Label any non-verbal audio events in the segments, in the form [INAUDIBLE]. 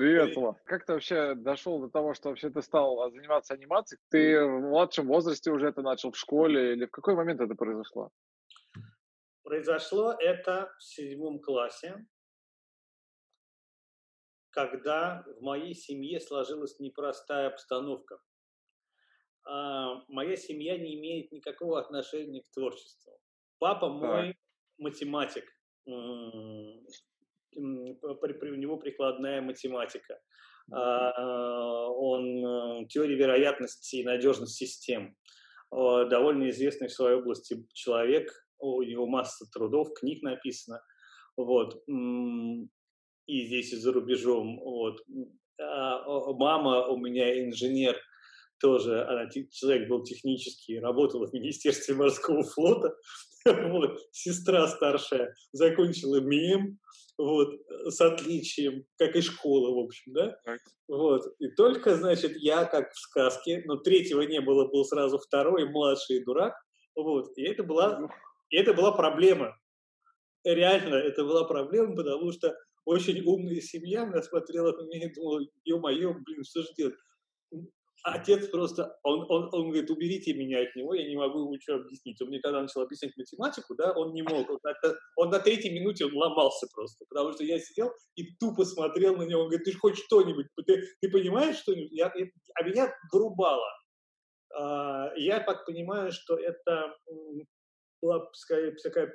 Привет, Влад. Как ты вообще дошел до того, что вообще ты стал заниматься анимацией? Ты в младшем возрасте уже это начал в школе или в какой момент это произошло? Произошло это в седьмом классе, когда в моей семье сложилась непростая обстановка. А, моя семья не имеет никакого отношения к творчеству. Папа мой математик, у него прикладная математика. А, он э, теория вероятности и надежность систем. Довольно известный в своей области человек, у него масса трудов, книг написано. Вот. И здесь, и за рубежом. Вот. А мама у меня инженер тоже, она, человек был технический, работала в Министерстве морского флота, [LAUGHS] вот, сестра старшая закончила МИЭМ, вот, с отличием, как и школа, в общем, да, вот, и только, значит, я, как в сказке, но третьего не было, был сразу второй, младший дурак, вот, и это была, ну. и это была проблема, реально, это была проблема, потому что очень умная семья, она смотрела на меня и думала, ё-моё, блин, что же делать? Отец просто, он, он, он говорит, уберите меня от него, я не могу ему ничего объяснить. Он мне когда начал объяснять математику, да, он не мог. Он, это, он на третьей минуте он ломался просто, потому что я сидел и тупо смотрел на него. Он говорит, ты же хоть что-нибудь, ты, ты понимаешь что-нибудь? А меня вырубало. А, я так понимаю, что это была скорее такая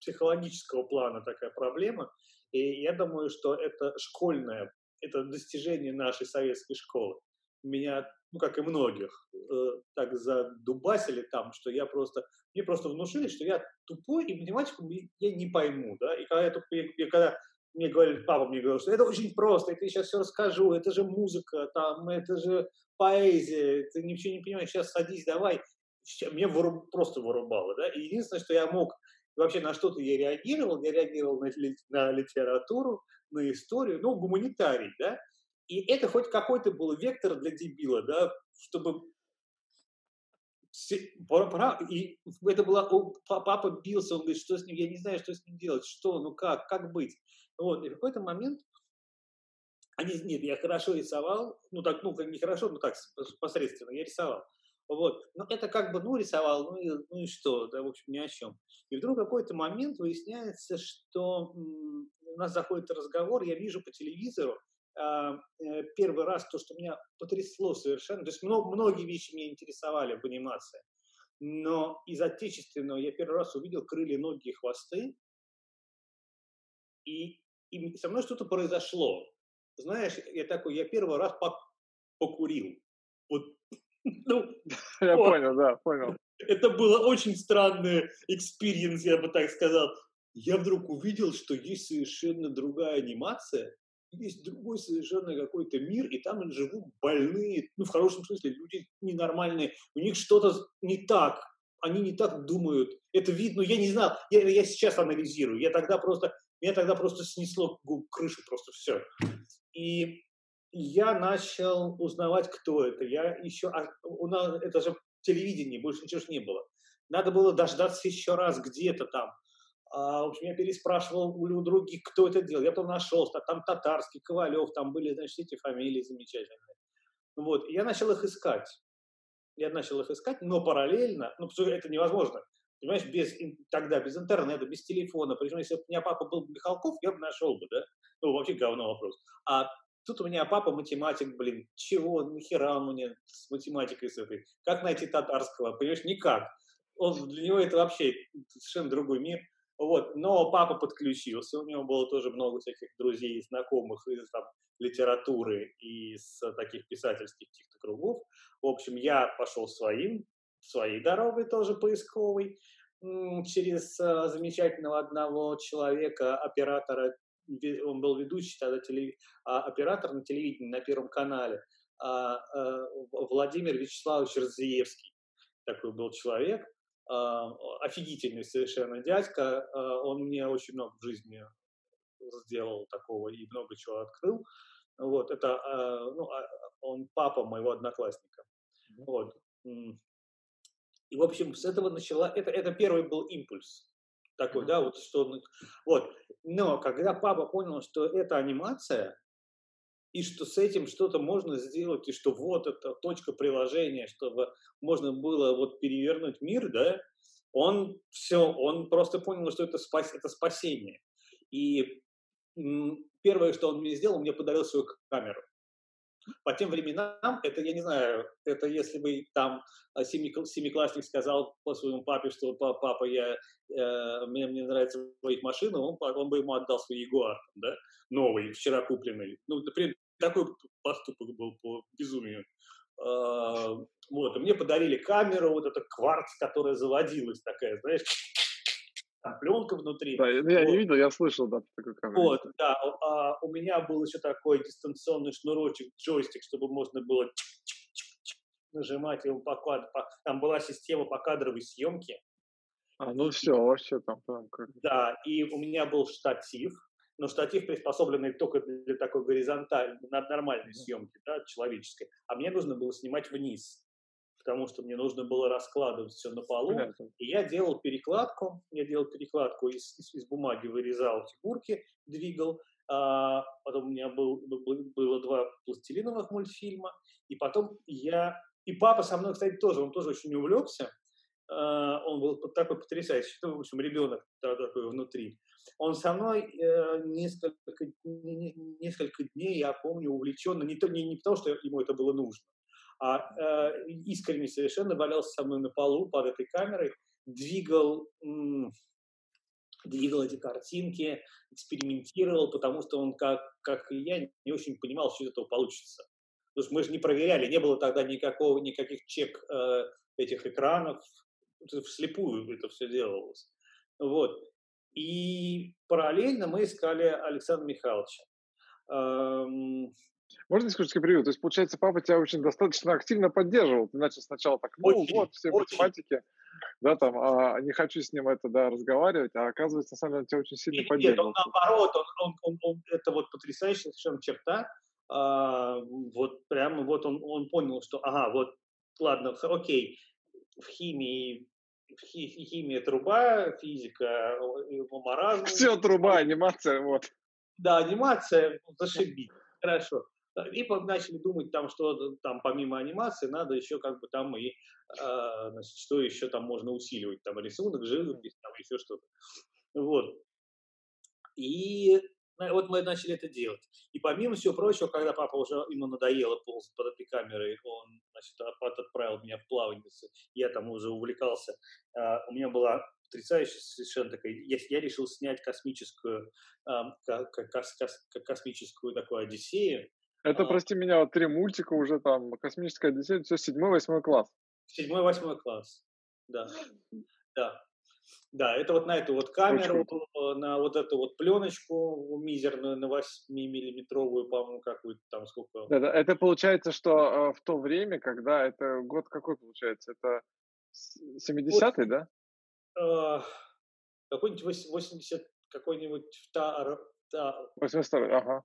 психологического плана такая проблема. И я думаю, что это школьное, это достижение нашей советской школы меня ну, как и многих, э, так задубасили там, что я просто, мне просто внушили, что я тупой, и математику я не пойму, да, и когда, я, я, когда мне говорили, папа мне говорил, что это очень просто, я тебе сейчас все расскажу, это же музыка, там, это же поэзия, ты ничего не понимаешь, сейчас садись, давай, мне выруб, просто вырубало, да, и единственное, что я мог, вообще на что-то я реагировал, я реагировал на, на литературу, на историю, ну, гуманитарий, да, и это хоть какой-то был вектор для дебила, да, чтобы и это была папа бился, он говорит, что с ним, я не знаю, что с ним делать, что, ну как, как быть. Вот, и в какой-то момент они, нет, я хорошо рисовал, ну так, ну не хорошо, ну так посредственно, я рисовал. Вот, но это как бы, ну рисовал, ну и, ну и что, да, в общем, ни о чем. И вдруг какой-то момент выясняется, что у нас заходит разговор, я вижу по телевизору, первый раз то, что меня потрясло совершенно. То есть многие вещи меня интересовали в анимации. Но из отечественного я первый раз увидел крылья, ноги и хвосты. И, и со мной что-то произошло. Знаешь, я такой, я первый раз покурил. Вот, [LAUGHS] ну, [LAUGHS] я вот. понял, да, понял. Это было очень странный experience, я бы так сказал. Я вдруг увидел, что есть совершенно другая анимация, есть другой совершенно какой-то мир, и там живут больные, ну, в хорошем смысле, люди ненормальные, у них что-то не так, они не так думают. Это видно, я не знал, я, я сейчас анализирую, я тогда просто, меня тогда просто снесло крышу, просто все. И я начал узнавать, кто это. Я еще, а, у нас, это же телевидение, больше ничего не было. Надо было дождаться еще раз где-то там. А, в общем, я переспрашивал у, других, кто это делал. Я потом нашел, там Татарский, Ковалев, там были, значит, эти фамилии замечательные. Вот, и я начал их искать. Я начал их искать, но параллельно, ну, это невозможно. Понимаешь, без, тогда без интернета, без телефона. Причем, если бы у меня папа был Михалков, я бы нашел бы, да? Ну, вообще говно вопрос. А тут у меня папа математик, блин, чего, нахера мне с математикой с этой? Как найти татарского? Понимаешь, никак. Он, для него это вообще совершенно другой мир. Вот. Но папа подключился, у него было тоже много всяких друзей и знакомых из там, литературы и из таких писательских каких-то кругов. В общем, я пошел своим, своей дорогой тоже поисковой, через э, замечательного одного человека, оператора, он был ведущий тогда, телев... А, оператор на телевидении на Первом канале, а, э, Владимир Вячеславович Разиевский. Такой был человек, офигительный совершенно дядька. А, он мне очень много в жизни сделал такого и много чего открыл. Вот, это, а, ну, он папа моего одноклассника. Вот. И, в общем, с этого начала, это, это первый был импульс такой, да, вот что, вот. Но когда папа понял, что это анимация, и что с этим что-то можно сделать, и что вот эта точка приложения, чтобы можно было вот перевернуть мир, да, он все, он просто понял, что это, спас, это спасение. И первое, что он мне сделал, он мне подарил свою камеру. По тем временам, это, я не знаю, это если бы там а, семиклассник сказал по своему папе, что папа, я, э, мне, мне нравится водить машину, он, он бы ему отдал свой Ягуар, да, новый, вчера купленный. Ну, например, такой поступок был по безумию. Э, вот, мне подарили камеру, вот это кварц, которая заводилась такая, знаешь, [LAUGHS] там пленка внутри. Да, я, вот. я не видел, я слышал, да, такой камеру. Вот, да, а, у меня был еще такой дистанционный шнурочек, джойстик, чтобы можно было нажимать его по кадру. Там была система по кадровой съемке. А, ну все, вообще там, там как... Да, и у меня был штатив, но штатив приспособленный только для такой горизонтальной, нормальной съемки, да, человеческой. А мне нужно было снимать вниз потому что мне нужно было раскладывать все на полу. Понятно. И я делал перекладку, я делал перекладку из, из, из бумаги, вырезал фигурки, двигал. А, потом у меня был, было два пластилиновых мультфильма. И потом я... И папа со мной, кстати, тоже, он тоже очень увлекся. А, он был такой потрясающий, ну, в общем, ребенок такой внутри. Он со мной э, несколько, несколько дней, я помню, увлеченно, не, то, не, не потому, что ему это было нужно, а э, искренне совершенно валялся со мной на полу под этой камерой, двигал, м- двигал эти картинки, экспериментировал, потому что он, как, как и я, не очень понимал, что из этого получится. Потому что мы же не проверяли, не было тогда никакого, никаких чек э, этих экранов, вслепую это все делалось. Вот. И параллельно мы искали Александра Михайловича. Эм, можно несколько привью? То есть, получается, папа тебя очень достаточно активно поддерживал. Ты начал сначала так, ну очень, вот, все очень. математики, да, там, а, не хочу с ним это, да, разговаривать, а оказывается, на самом деле, он тебя очень сильно поддерживал. Нет, он наоборот, он, он, он, он, это вот потрясающая совершенно черта, а, вот прямо вот он, он понял, что, ага, вот, ладно, окей, в химии химия труба, физика, маразм. Все труба, анимация, вот. Да, анимация, зашибись, хорошо. И начали думать там, что там помимо анимации надо еще как бы там и, э, значит, что еще там можно усиливать, там рисунок, живопись, там еще что-то. Вот. И вот мы начали это делать. И помимо всего прочего, когда папа уже ему надоело ползать под этой камерой, он значит, отправил меня в плавание, я там уже увлекался. А, у меня была потрясающая совершенно такая, я, я решил снять космическую, космическую такую Одиссею, это, а, прости меня, вот три мультика уже там, «Космическая Одиссея», все седьмой, восьмой класс. Седьмой, восьмой класс, да. Да. Да, это вот на эту вот камеру, Очень. на вот эту вот пленочку мизерную, на 8-миллиметровую, по-моему, какую-то там сколько. Да, да, это получается, что э, в то время, когда это год какой получается? Это 70-й, да? Э, какой-нибудь 80, какой-нибудь втор... 82 ага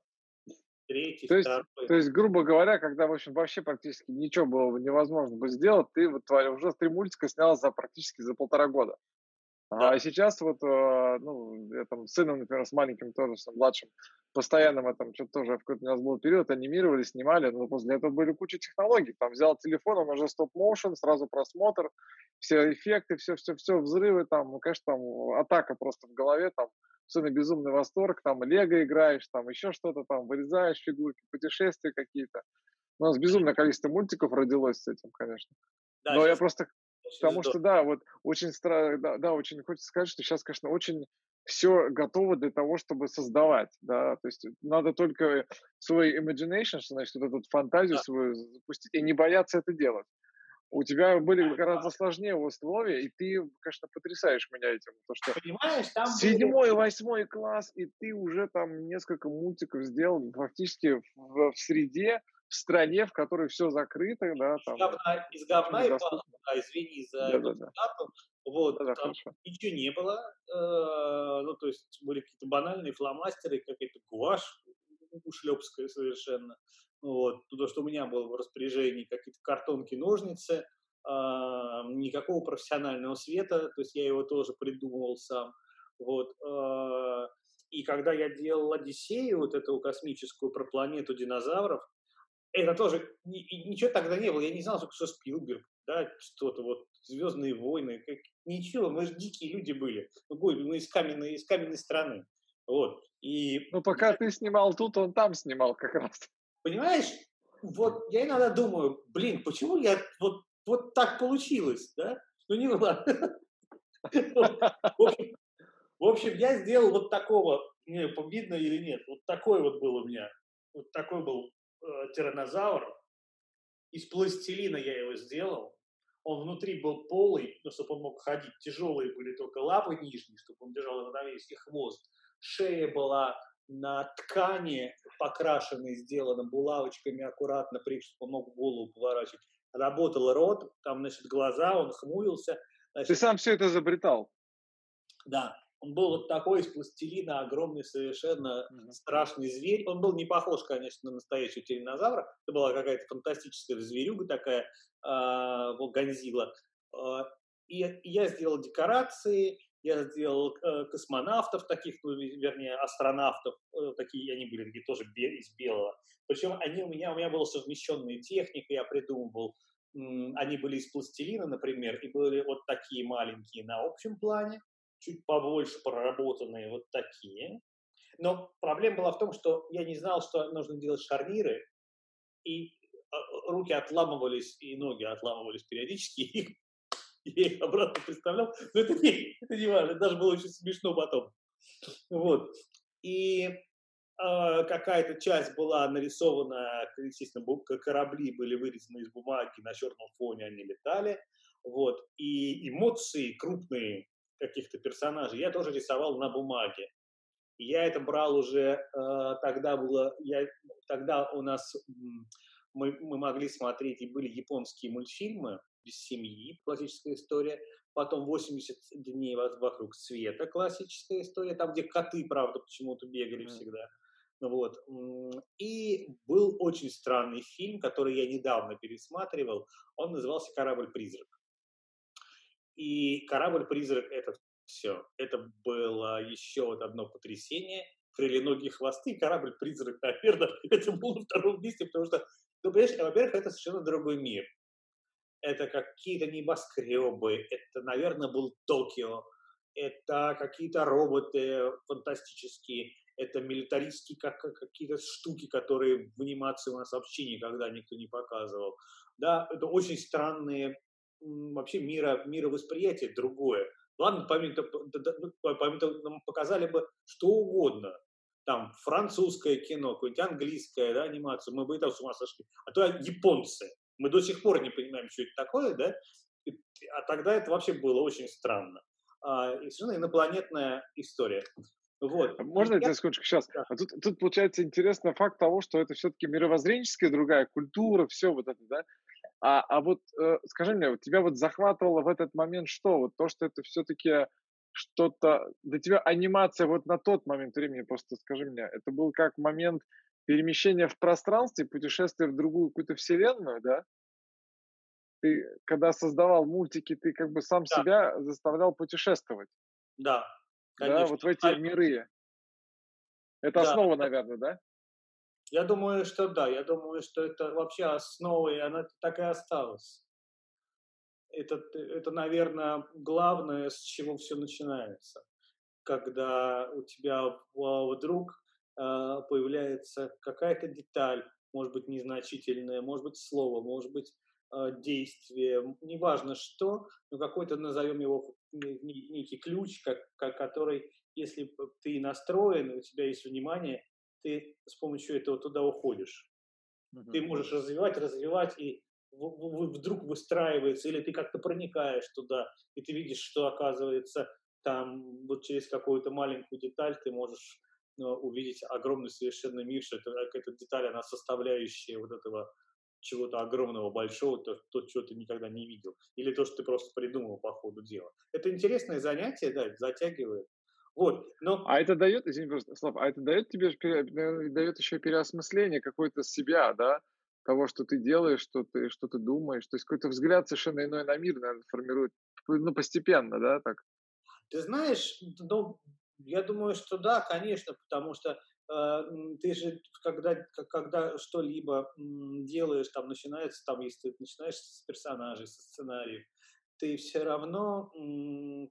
третий, то есть, То есть, грубо говоря, когда, в общем, вообще практически ничего было невозможно бы сделать, ты вот уже три мультика снял за практически за полтора года. Да. А сейчас вот, э, ну, я там с сыном, например, с маленьким тоже, с младшим, постоянно мы там что-то тоже в какой-то у нас был период, анимировали, снимали, но после этого были куча технологий. Там взял телефон, он уже стоп-моушен, сразу просмотр, все эффекты, все-все-все, взрывы там, ну, конечно, там атака просто в голове, там сына безумный восторг, там лего играешь, там еще что-то там, вырезаешь фигурки, путешествия какие-то. У нас безумное количество мультиков родилось с этим, конечно. Да, Но я просто потому что, да, вот очень странно, да, да, очень хочется сказать, что сейчас, конечно, очень все готово для того, чтобы создавать, да, то есть надо только свой imagination, что значит, вот эту фантазию да. свою запустить и не бояться это делать у тебя были гораздо сложнее условия, и ты, конечно, потрясаешь меня этим. То, что Понимаешь, там седьмой, были... восьмой класс, и ты уже там несколько мультиков сделал фактически в, в среде, в стране, в которой все закрыто, да, там. Из говна, из говна и палок, да, извини за да, да, да. Вот, да, там хорошо. ничего не было, э, ну, то есть были какие-то банальные фломастеры, какая-то гуашь ушлепская совершенно, вот, то, что у меня было в распоряжении какие-то картонки, ножницы, э, никакого профессионального света, то есть я его тоже придумывал сам. Вот, э, И когда я делал Одиссею, вот эту космическую про планету динозавров, это тоже, ничего тогда не было, я не знал, что Спилберг, да, что-то вот, Звездные войны, как, ничего, мы же дикие люди были, мы, мы из каменной, из каменной страны, вот, и... Ну, пока ты снимал тут, он там снимал как раз. Понимаешь, вот я иногда думаю, блин, почему я вот, вот так получилось, да? Ну, не ладно. В общем, я сделал вот такого, не, видно или нет, вот такой вот был у меня, вот такой был э, тиранозавр. Из пластилина я его сделал. Он внутри был полый, ну, чтобы он мог ходить. Тяжелые были только лапы нижние, чтобы он держал равновесие, хвост. Шея была на ткани, покрашенной, сделанной булавочками аккуратно, прежде он мог голову поворачивать. Работал рот, там, значит, глаза, он хмурился. Значит, Ты сам все это изобретал? Да, он был вот такой из пластилина, огромный совершенно mm-hmm. страшный зверь. Он был не похож, конечно, на настоящего тираннозавра. Это была какая-то фантастическая зверюга такая, э, вот Гонзила. Э, и, я сделал декорации, я сделал э, космонавтов таких, ну, вернее, астронавтов, э, такие они были такие тоже бе- из белого. Причем они у меня, у меня была совмещенная техника, я придумывал. Они были из пластилина, например, и были вот такие маленькие на общем плане, чуть побольше проработанные вот такие. Но проблема была в том, что я не знал, что нужно делать шарниры, и а, руки отламывались, и ноги отламывались периодически, и [LAUGHS] я их обратно представлял, но это не, это не важно, это даже было очень смешно потом. Вот. И э, какая-то часть была нарисована, естественно, корабли были вырезаны из бумаги, на черном фоне они летали. Вот. И эмоции крупные каких-то персонажей я тоже рисовал на бумаге. И я это брал уже, э, тогда было, я, тогда у нас мы, мы могли смотреть, и были японские мультфильмы без семьи, классическая история, потом 80 дней вокруг света, классическая история, там, где коты, правда, почему-то бегали mm. всегда. Вот. И был очень странный фильм, который я недавно пересматривал. Он назывался «Корабль-призрак». И корабль-призрак — это все. Это было еще одно потрясение. Крылья, хвосты, корабль-призрак, наверное, [LAUGHS] это было на втором месте, потому что, ну, понимаешь, во-первых, это совершенно другой мир. Это какие-то небоскребы, это, наверное, был Токио, это какие-то роботы фантастические, это милитаристские как, какие-то штуки, которые в анимации у нас вообще никогда никто не показывал. Да, это очень странные вообще мира, мировосприятие другое. Ладно, помимо, ну, помимо нам показали бы что угодно, там французское кино, какое-нибудь английское, да, анимацию, мы бы и там с ума сошли. А то японцы. Мы до сих пор не понимаем, что это такое, да, а тогда это вообще было очень странно. А, и совершенно инопланетная история. Вот. А можно я тебе секундочку сейчас? Да. А тут, тут получается интересный факт того, что это все-таки мировоззренческая другая культура, все вот это, да? А, а вот э, скажи мне, вот тебя вот захватывало в этот момент что? Вот то, что это все-таки что-то... Для тебя анимация вот на тот момент времени, просто скажи мне, это был как момент перемещения в пространстве, путешествия в другую какую-то вселенную, да? Ты, когда создавал мультики, ты как бы сам да. себя заставлял путешествовать. Да, конечно. Да, вот в эти миры. Это да. основа, наверное, да? Я думаю, что да. Я думаю, что это вообще основа, и она так и осталась. Это, это, наверное, главное, с чего все начинается. Когда у тебя вдруг э, появляется какая-то деталь, может быть, незначительная, может быть, слово, может быть, э, действие, неважно что, но какой-то, назовем его, некий ключ, как, который, если ты настроен, у тебя есть внимание, ты с помощью этого туда уходишь. Uh-huh. Ты можешь развивать, развивать, и вдруг выстраивается, или ты как-то проникаешь туда, и ты видишь, что оказывается там вот через какую-то маленькую деталь ты можешь ну, увидеть огромный совершенно мир, что это, эта деталь, она составляющая вот этого чего-то огромного, большого, то, то, чего ты никогда не видел. Или то, что ты просто придумал по ходу дела. Это интересное занятие, да, затягивает. Вот, но... А это дает, извини, просто, Слав, а это дает тебе, дает еще переосмысление какой-то себя, да, того, что ты делаешь, что ты, что ты думаешь, то есть какой-то взгляд совершенно иной на мир, наверное, формирует, ну, постепенно, да, так? Ты знаешь, ну, Я думаю, что да, конечно, потому что э, ты же, когда, когда что-либо делаешь, там начинается, там, если ты начинаешь с персонажей, со сценариев, ты все равно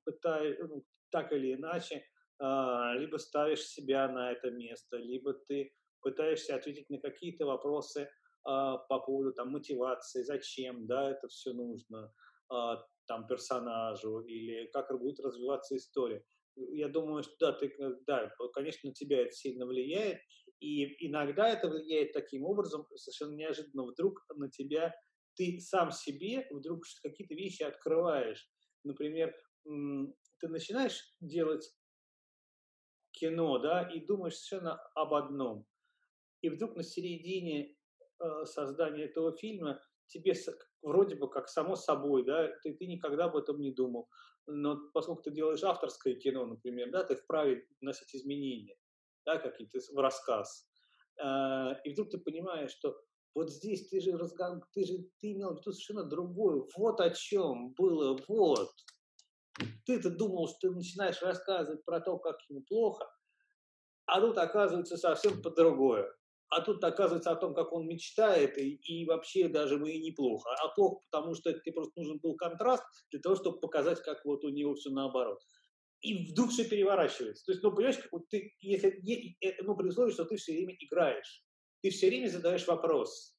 пытаешься, ну, так или иначе, э, либо ставишь себя на это место, либо ты пытаешься ответить на какие-то вопросы э, по поводу там, мотивации, зачем да, это все нужно э, там, персонажу, или как будет развиваться история я думаю, что да, ты, э, да, конечно, на тебя это сильно влияет, и иногда это влияет таким образом, совершенно неожиданно, вдруг на тебя, ты сам себе вдруг какие-то вещи открываешь. Например, ты начинаешь делать кино, да, и думаешь совершенно об одном. И вдруг на середине э, создания этого фильма тебе вроде бы как само собой, да, ты, ты никогда об этом не думал но поскольку ты делаешь авторское кино, например, да, ты вправе вносить изменения, да, какие-то в рассказ. А, и вдруг ты понимаешь, что вот здесь ты же, разговор, ты же ты имел в совершенно другое. Вот о чем было, вот. Ты-то думал, что ты начинаешь рассказывать про то, как ему плохо, а тут оказывается совсем по другое а тут оказывается о том, как он мечтает, и, и вообще даже мы и неплохо. А плохо, потому что тебе просто нужен был контраст для того, чтобы показать, как вот у него все наоборот. И вдруг все переворачивается. То есть, ну, понимаешь, как вот ты, если, ну, при условии, что ты все время играешь, ты все время задаешь вопрос.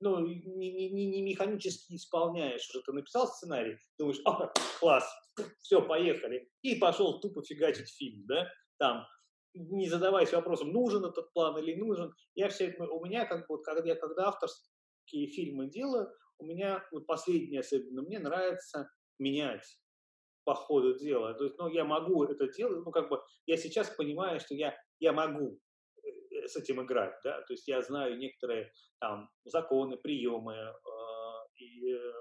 Ну, не, не, не, не механически исполняешь уже. Ты написал сценарий, думаешь, а, класс, все, поехали. И пошел тупо фигачить фильм, да, там, не задаваясь вопросом, нужен этот план или нужен. Я все, у меня как бы, вот, когда я когда авторские фильмы делаю, у меня, вот последнее особенно, мне нравится менять по ходу дела. То есть, ну, я могу это делать, ну, как бы, я сейчас понимаю, что я, я могу с этим играть, да, то есть я знаю некоторые там законы, приемы, э, и э,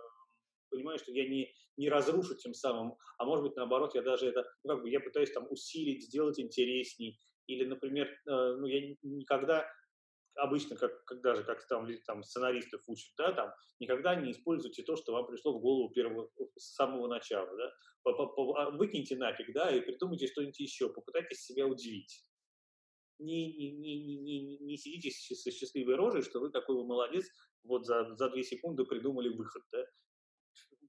понимаю, что я не, не разрушу тем самым, а может быть, наоборот, я даже это, ну, как бы я пытаюсь там усилить, сделать интересней, или, например, э, ну, я никогда обычно, как, когда же, как там, там сценаристов учат, да, там, никогда не используйте то, что вам пришло в голову первого, с самого начала, да, а, выкиньте нафиг, да, и придумайте что-нибудь еще, попытайтесь себя удивить. Не, не, не, не, не, не сидите со счастливой рожей, что вы такой вы молодец, вот за, за две секунды придумали выход, да.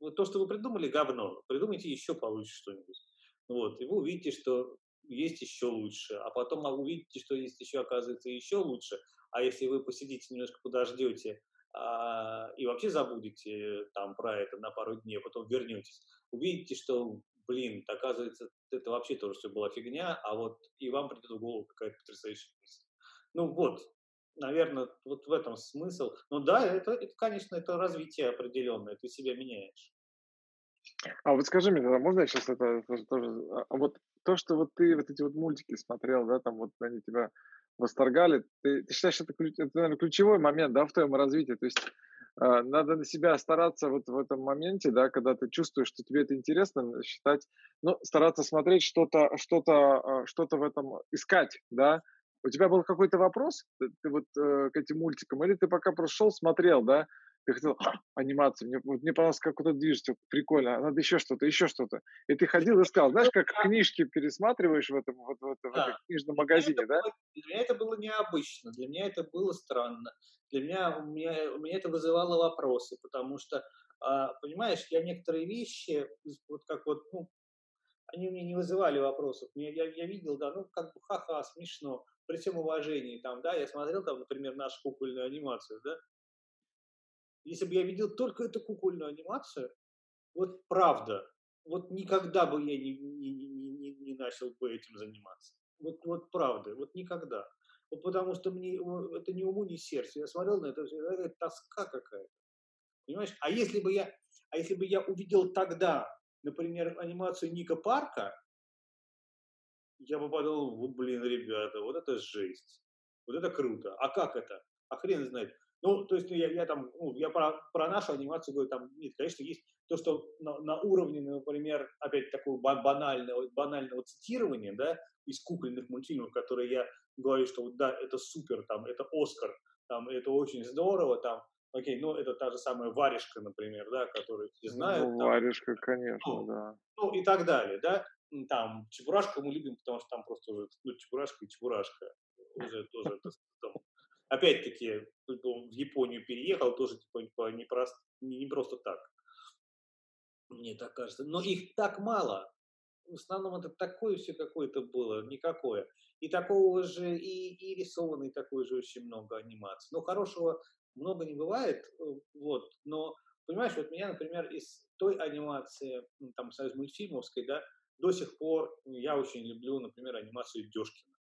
Вот то, что вы придумали, говно. Придумайте еще получше что-нибудь. Вот, и вы увидите, что есть еще лучше, а потом увидите, что есть еще, оказывается, еще лучше. А если вы посидите немножко, подождете а, и вообще забудете там про это на пару дней, а потом вернетесь, увидите, что, блин, оказывается, это вообще тоже все была фигня, а вот и вам придет в голову какая-то потрясающая мысль. Ну вот, наверное, вот в этом смысл. Ну да, это, это конечно, это развитие определенное, ты себя меняешь. А вот скажи мне, тогда можно я сейчас это тоже, тоже а, а вот то, что вот ты вот эти вот мультики смотрел, да, там вот они тебя восторгали, ты, ты считаешь, это, это, наверное, ключевой момент, да, в твоем развитии, то есть надо на себя стараться вот в этом моменте, да, когда ты чувствуешь, что тебе это интересно, считать, ну, стараться смотреть что-то, что-то, что-то в этом искать, да, у тебя был какой-то вопрос ты, ты вот э, к этим мультикам, или ты пока прошел, смотрел, да, ты хотел [SNIFFS] анимацию, мне, вот мне понравилось, как это движется, прикольно, а надо еще что-то, еще что-то. И ты ходил и сказал, знаешь, как книжки пересматриваешь в этом, вот, вот, да. в этом книжном магазине, для да? Было, для меня это было необычно, для меня это было странно, для меня, у меня, у меня это вызывало вопросы, потому что, а, понимаешь, я некоторые вещи, вот как вот, ну, они мне не вызывали вопросов. Я, я, я видел, да, ну, как бы ха-ха, смешно, при всем уважении, там, да, я смотрел там, например, нашу кукольную анимацию, да, если бы я видел только эту кукольную анимацию, вот правда, вот никогда бы я не, не, не, не начал бы этим заниматься. Вот, вот правда, вот никогда. Вот потому что мне это не уму, не сердцу. Я смотрел на это, это тоска какая-то. Понимаешь? А если бы я, а если бы я увидел тогда, например, анимацию Ника Парка, я бы подумал, блин, ребята, вот это жесть. Вот это круто. А как это? А хрен знает. Ну, то есть я, я там, ну, я про, про нашу анимацию говорю, там, нет, конечно, есть то, что на, на уровне, например, опять такого банального, банального цитирования, да, из кукольных мультфильмов, которые я говорю, что вот, да, это супер, там, это Оскар, там, это очень здорово, там, окей, ну, это та же самая варежка, например, да, которую все знают. Ну, там, варежка, конечно, ну, да. Ну, и так далее, да. там Чебурашку мы любим, потому что там просто уже ну, Чебурашка и Чебурашка. Уже тоже это, там, опять-таки в Японию переехал, тоже типа не, просто, не, не просто так. Мне так кажется. Но их так мало. В основном это такое все какое-то было, никакое. И такого же, и, и рисованной такой же очень много анимации. Но хорошего много не бывает, э, вот, но, понимаешь, вот меня, например, из той анимации, там, союз мультфильмовской, да, до сих пор я очень люблю, например, анимацию Дёшкина.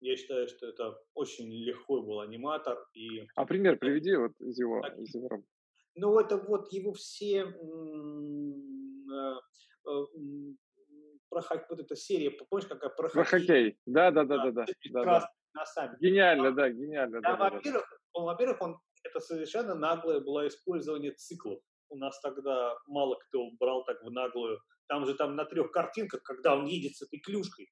Я считаю, что это очень легко был аниматор. И... А пример приведи вот из его, из его работы. Ну, это вот его все э, э, про вот эта серия, помнишь, какая про, про хоккей? хоккей. Да, да, да, да, да. да, да. На сами. Гениально, да, гениально. Да, да, во-первых, да. он, во-первых, он это совершенно наглое было использование циклов. У нас тогда мало кто брал так в наглую. Там же там на трех картинках, когда он едет с этой клюшкой,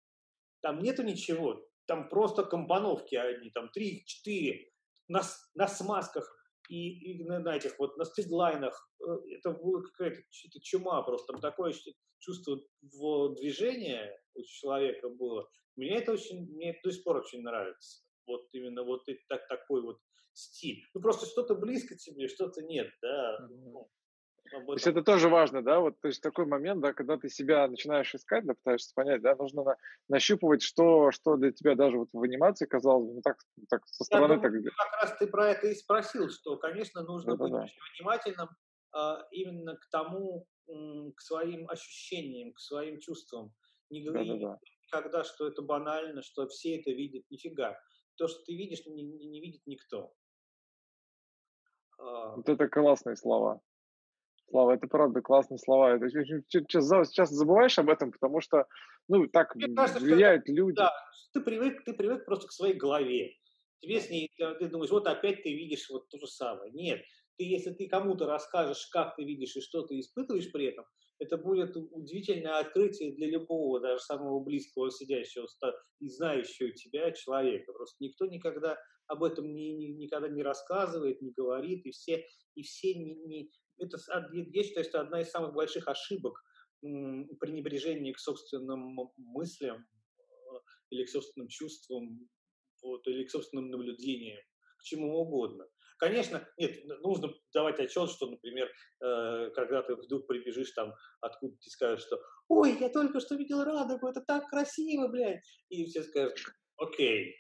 там нету ничего. Там просто компоновки одни, там три, четыре, на, на смазках и, и на, на этих вот, на стридлайнах. Э, это была какая-то чума просто. Там такое чувство в движении у человека было. Мне это очень, мне это до сих пор очень нравится. Вот именно вот так, такой вот стиль. Ну, просто что-то близко тебе, что-то нет, да. Ну, то есть это тоже важно, да, вот, то есть такой момент, да, когда ты себя начинаешь искать, да, пытаешься понять, да, нужно на, нащупывать, что, что для тебя даже вот в анимации казалось бы, ну так, так со стороны Я думаю, так. Как раз ты про это и спросил, что, конечно, нужно да, быть да, да. внимательным а, именно к тому, к своим ощущениям, к своим чувствам. Не говори да, да, да. никогда, что это банально, что все это видят, нифига. То, что ты видишь, не, не, не видит никто. А. Вот это классные слова. Слава, это правда классные слова. Это сейчас, сейчас забываешь об этом, потому что, ну, так Мне кажется, влияют что, люди. Да, ты привык, ты привык просто к своей голове. Тебе с ней, ты думаешь, вот опять ты видишь вот то же самое. Нет, ты, если ты кому-то расскажешь, как ты видишь и что ты испытываешь при этом, это будет удивительное открытие для любого, даже самого близкого сидящего и знающего тебя человека. Просто никто никогда об этом не, не, никогда не рассказывает, не говорит, и все, и все не, не... Это, я считаю, что одна из самых больших ошибок пренебрежение к собственным мыслям э, или к собственным чувствам, вот, или к собственным наблюдениям, к чему угодно. Конечно, нет, нужно давать отчет, что, например, э, когда ты вдруг прибежишь там, откуда ты скажешь, что «Ой, я только что видел радугу, это так красиво, блядь!» И все скажут «Окей».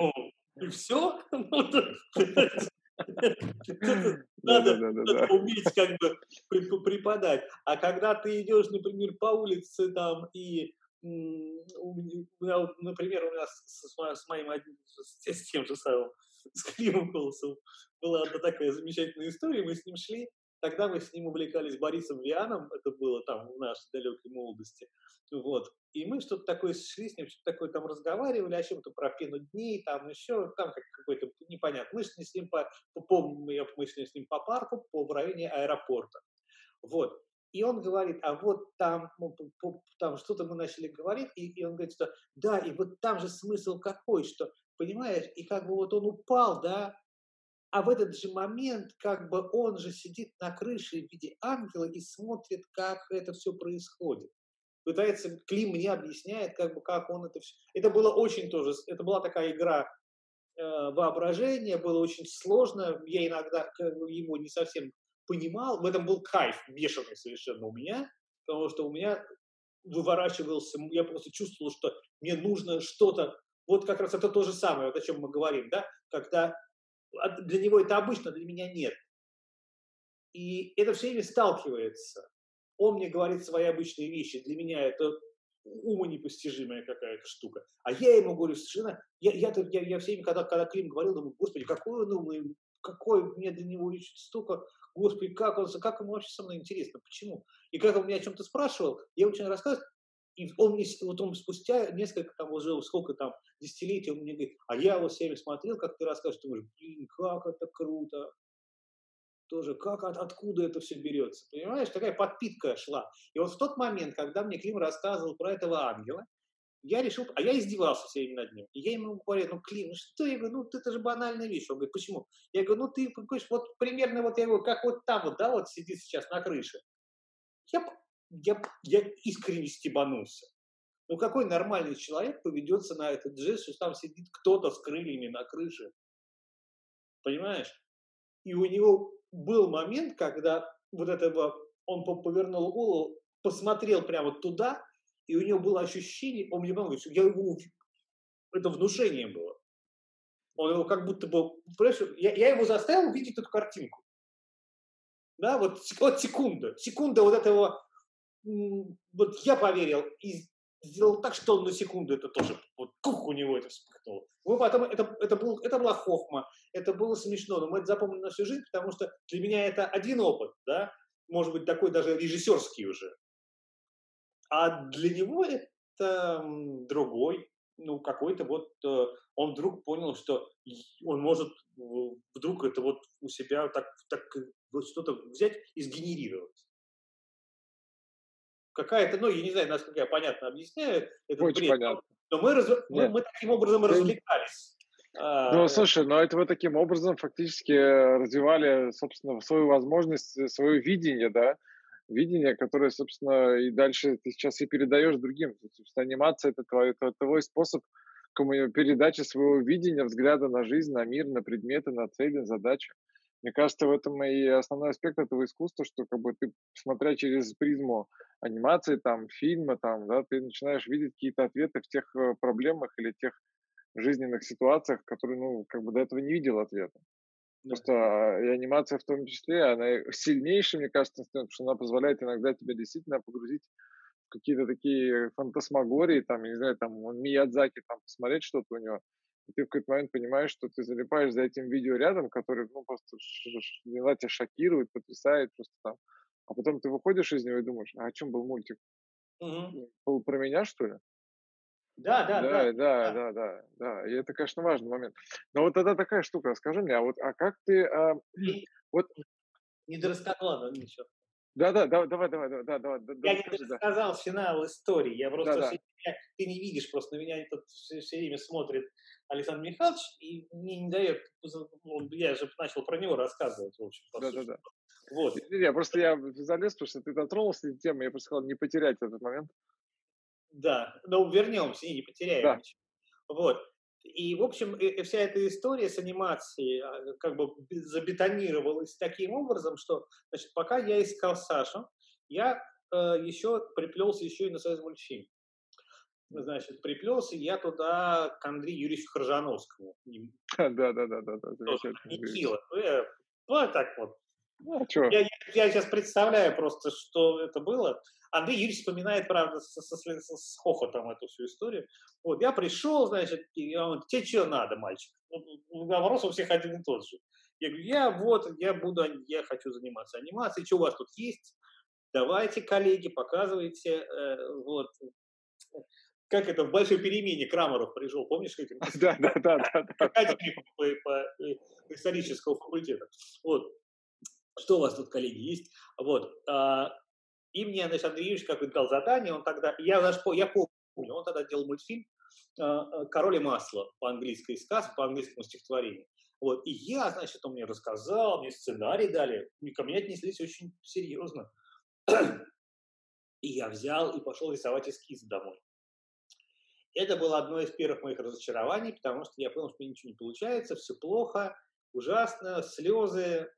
Ну, и все? [LAUGHS] [LAUGHS] [LAUGHS] Надо, уметь как бы преподать. А когда ты идешь, например, по улице там и например, у меня с, моим с, с тем же самым [LAUGHS] с Климом Колосовым была одна такая замечательная история. Мы с ним шли, тогда мы с ним увлекались Борисом Вианом, это было там в нашей далекой молодости. Вот. И мы что-то такое шли с ним, что-то такое там разговаривали, о чем-то про пену дней, там еще, там как какой-то непонятно. Мы шли с ним по, по, мы, мы шли с ним по парку, по в районе аэропорта. Вот. И он говорит, а вот там, ну, там что-то мы начали говорить, и, и он говорит, что да, и вот там же смысл какой, что понимаешь, и как бы вот он упал, да, а в этот же момент как бы он же сидит на крыше в виде ангела и смотрит, как это все происходит. Пытается, Клим мне объясняет, как бы, как он это все... Это было очень тоже, это была такая игра э, воображения, было очень сложно, я иногда его не совсем понимал, в этом был кайф бешеный совершенно у меня, потому что у меня выворачивался, я просто чувствовал, что мне нужно что-то вот как раз это то же самое, вот о чем мы говорим, да, когда для него это обычно, для меня нет. И это все время сталкивается. Он мне говорит свои обычные вещи, для меня это умонепостижимая какая-то штука. А я ему говорю, совершенно, я, я, я, я все время, когда, когда Клим говорил, думаю, господи, какой он умный, какой мне для него столько, господи, как он, как ему вообще со мной интересно, почему? И когда он меня о чем-то спрашивал, я очень рассказывал, и он мне, вот он спустя несколько там уже, сколько там, десятилетий, он мне говорит, а я вот все время смотрел, как ты рассказываешь, ты думаешь, блин, как это круто. Тоже, как, от, откуда это все берется. Понимаешь, такая подпитка шла. И вот в тот момент, когда мне Клим рассказывал про этого ангела, я решил, а я издевался все время над ним. И я ему говорю, ну, Клим, ну что? Я говорю, ну, это же банальная вещь. Он говорит, почему? Я говорю, ну, ты, понимаешь, вот примерно вот я говорю, как вот там вот, да, вот сидит сейчас на крыше. Я я, я искренне стебанулся. Ну какой нормальный человек поведется на этот жест, что там сидит кто-то с крыльями на крыше? Понимаешь? И у него был момент, когда вот этого, он повернул голову, посмотрел прямо туда, и у него было ощущение, он мне говорит, я его, это внушение было. Он его как будто бы, я, я его заставил увидеть эту картинку. Да, вот, [LAUGHS] вот секунда, секунда вот этого, вот я поверил и сделал так, что на секунду это тоже, вот кух у него это вспыхнуло. Мы потом, это, это, был, это была хохма, это было смешно, но мы это запомнили на всю жизнь, потому что для меня это один опыт, да, может быть, такой даже режиссерский уже. А для него это другой, ну, какой-то вот, э, он вдруг понял, что он может вдруг это вот у себя так, так вот что-то взять и сгенерировать. Какая-то, ну, я не знаю, насколько я понятно объясняю, это Очень бред, понятно. но мы, раз, мы, мы таким образом развлекались. Ну, а, слушай, ну это вы таким образом фактически развивали, собственно, свою возможность, э, свое видение, да, видение, которое, собственно, и дальше ты сейчас и передаешь другим. Собственно, анимация это твой, это твой способ передачи своего видения, взгляда на жизнь, на мир, на предметы, на цели, на задачи. Мне кажется, в этом и основной аспект этого искусства, что как бы ты, смотря через призму анимации, там, фильма, там, да, ты начинаешь видеть какие-то ответы в тех э, проблемах или тех жизненных ситуациях, которые, ну, как бы до этого не видел ответа. Просто а, и анимация в том числе, она сильнейшая, мне кажется, потому что она позволяет иногда тебя действительно погрузить в какие-то такие фантасмагории, там, я не знаю, там, Миядзаки, там, посмотреть что-то у него, и ты в какой-то момент понимаешь, что ты залипаешь за этим видео рядом, который, ну, просто иногда тебя шокирует, потрясает просто там. А потом ты выходишь из него и думаешь, а о чем был мультик? Угу. Был про меня, что ли? Да, да, да. Да, да, да, да, да. И это, конечно, важный момент. Но вот тогда такая штука, скажи мне, а вот, а как ты, а, вот... Не дорассказала, ничего. Да, да, да, давай, давай, давай, да, давай. Я не да. финал истории, я просто да, все, да. ты не видишь, просто на меня тут все, все время смотрит Александр Михайлович и мне не дает, я же начал про него рассказывать, в общем. Да, да, да. Вот. Не, просто я залез, потому что ты дотронулся до темы, я просто сказал не потерять этот момент. Да, но вернемся и не потеряем да. Вот. И, в общем, вся эта история с анимацией а, как бы забетонировалась таким образом, что, значит, пока я искал Сашу, я э, еще приплелся еще и на союз мультфильм. Значит, приплелся я туда к Андрею Юрьевичу Хржановскому. [LAUGHS] Да, да, да, да, да. Никила. Я, вот так вот. Ну, а я, я, я сейчас представляю просто, что это было. Андрей Юрьевич вспоминает, правда, со, со, со, с хохотом эту всю историю. Вот, я пришел, значит, и он говорит, тебе что надо, мальчик? Ну, ну, вопрос у всех один и тот же. Я говорю, я вот, я буду, я хочу заниматься анимацией, что у вас тут есть? Давайте, коллеги, показывайте, э, вот, как это, в большой перемене Крамаров пришел, помнишь, этим? [LAUGHS] Да, да, да, да. Академии по, по, по исторического факультета. Вот. Что у вас тут, коллеги, есть? Вот. А, и мне, Андрей Юрьевич как бы дал задание, он тогда, я даже я помню, он тогда делал мультфильм а, «Король и масло» по английской сказке, по английскому стихотворению. Вот. И я, значит, он мне рассказал, мне сценарий дали, ко мне отнеслись очень серьезно. [CLEARS THROAT] И я взял и пошел рисовать эскиз домой. Это было одно из первых моих разочарований, потому что я понял, что ничего не получается, все плохо, ужасно, слезы,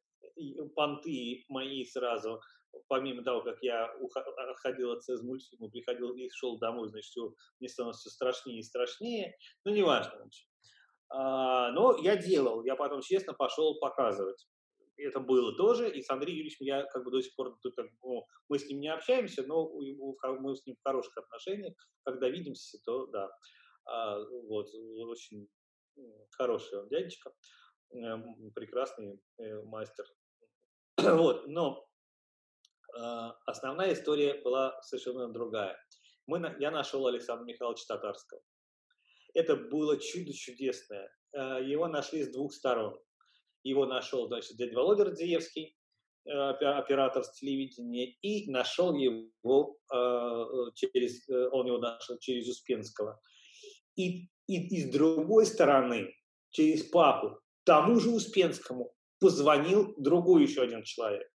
понты мои сразу помимо того, как я отходил от из мультфильма, приходил и шел домой, значит, все, мне становится страшнее и страшнее, ну, неважно. А, но я делал, я потом честно пошел показывать. Это было тоже, и с Андреем Юрьевичем я как бы до сих пор, ну, мы с ним не общаемся, но мы с ним в хороших отношениях, когда видимся, то да. А, вот, очень хороший он дядечка, прекрасный э, мастер. [CLEARS THROAT] Вот, но а, основная история была совершенно другая. Мы, я нашел Александра Михайловича Татарского. Это было чудо чудесное. А, его нашли с двух сторон. Его нашел, значит, дядя Володя Радзиевский, э, оператор с телевидения, и нашел его через, э, он его нашел через Успенского. И, и, и с другой стороны, через папу, тому же Успенскому, позвонил другой еще один человек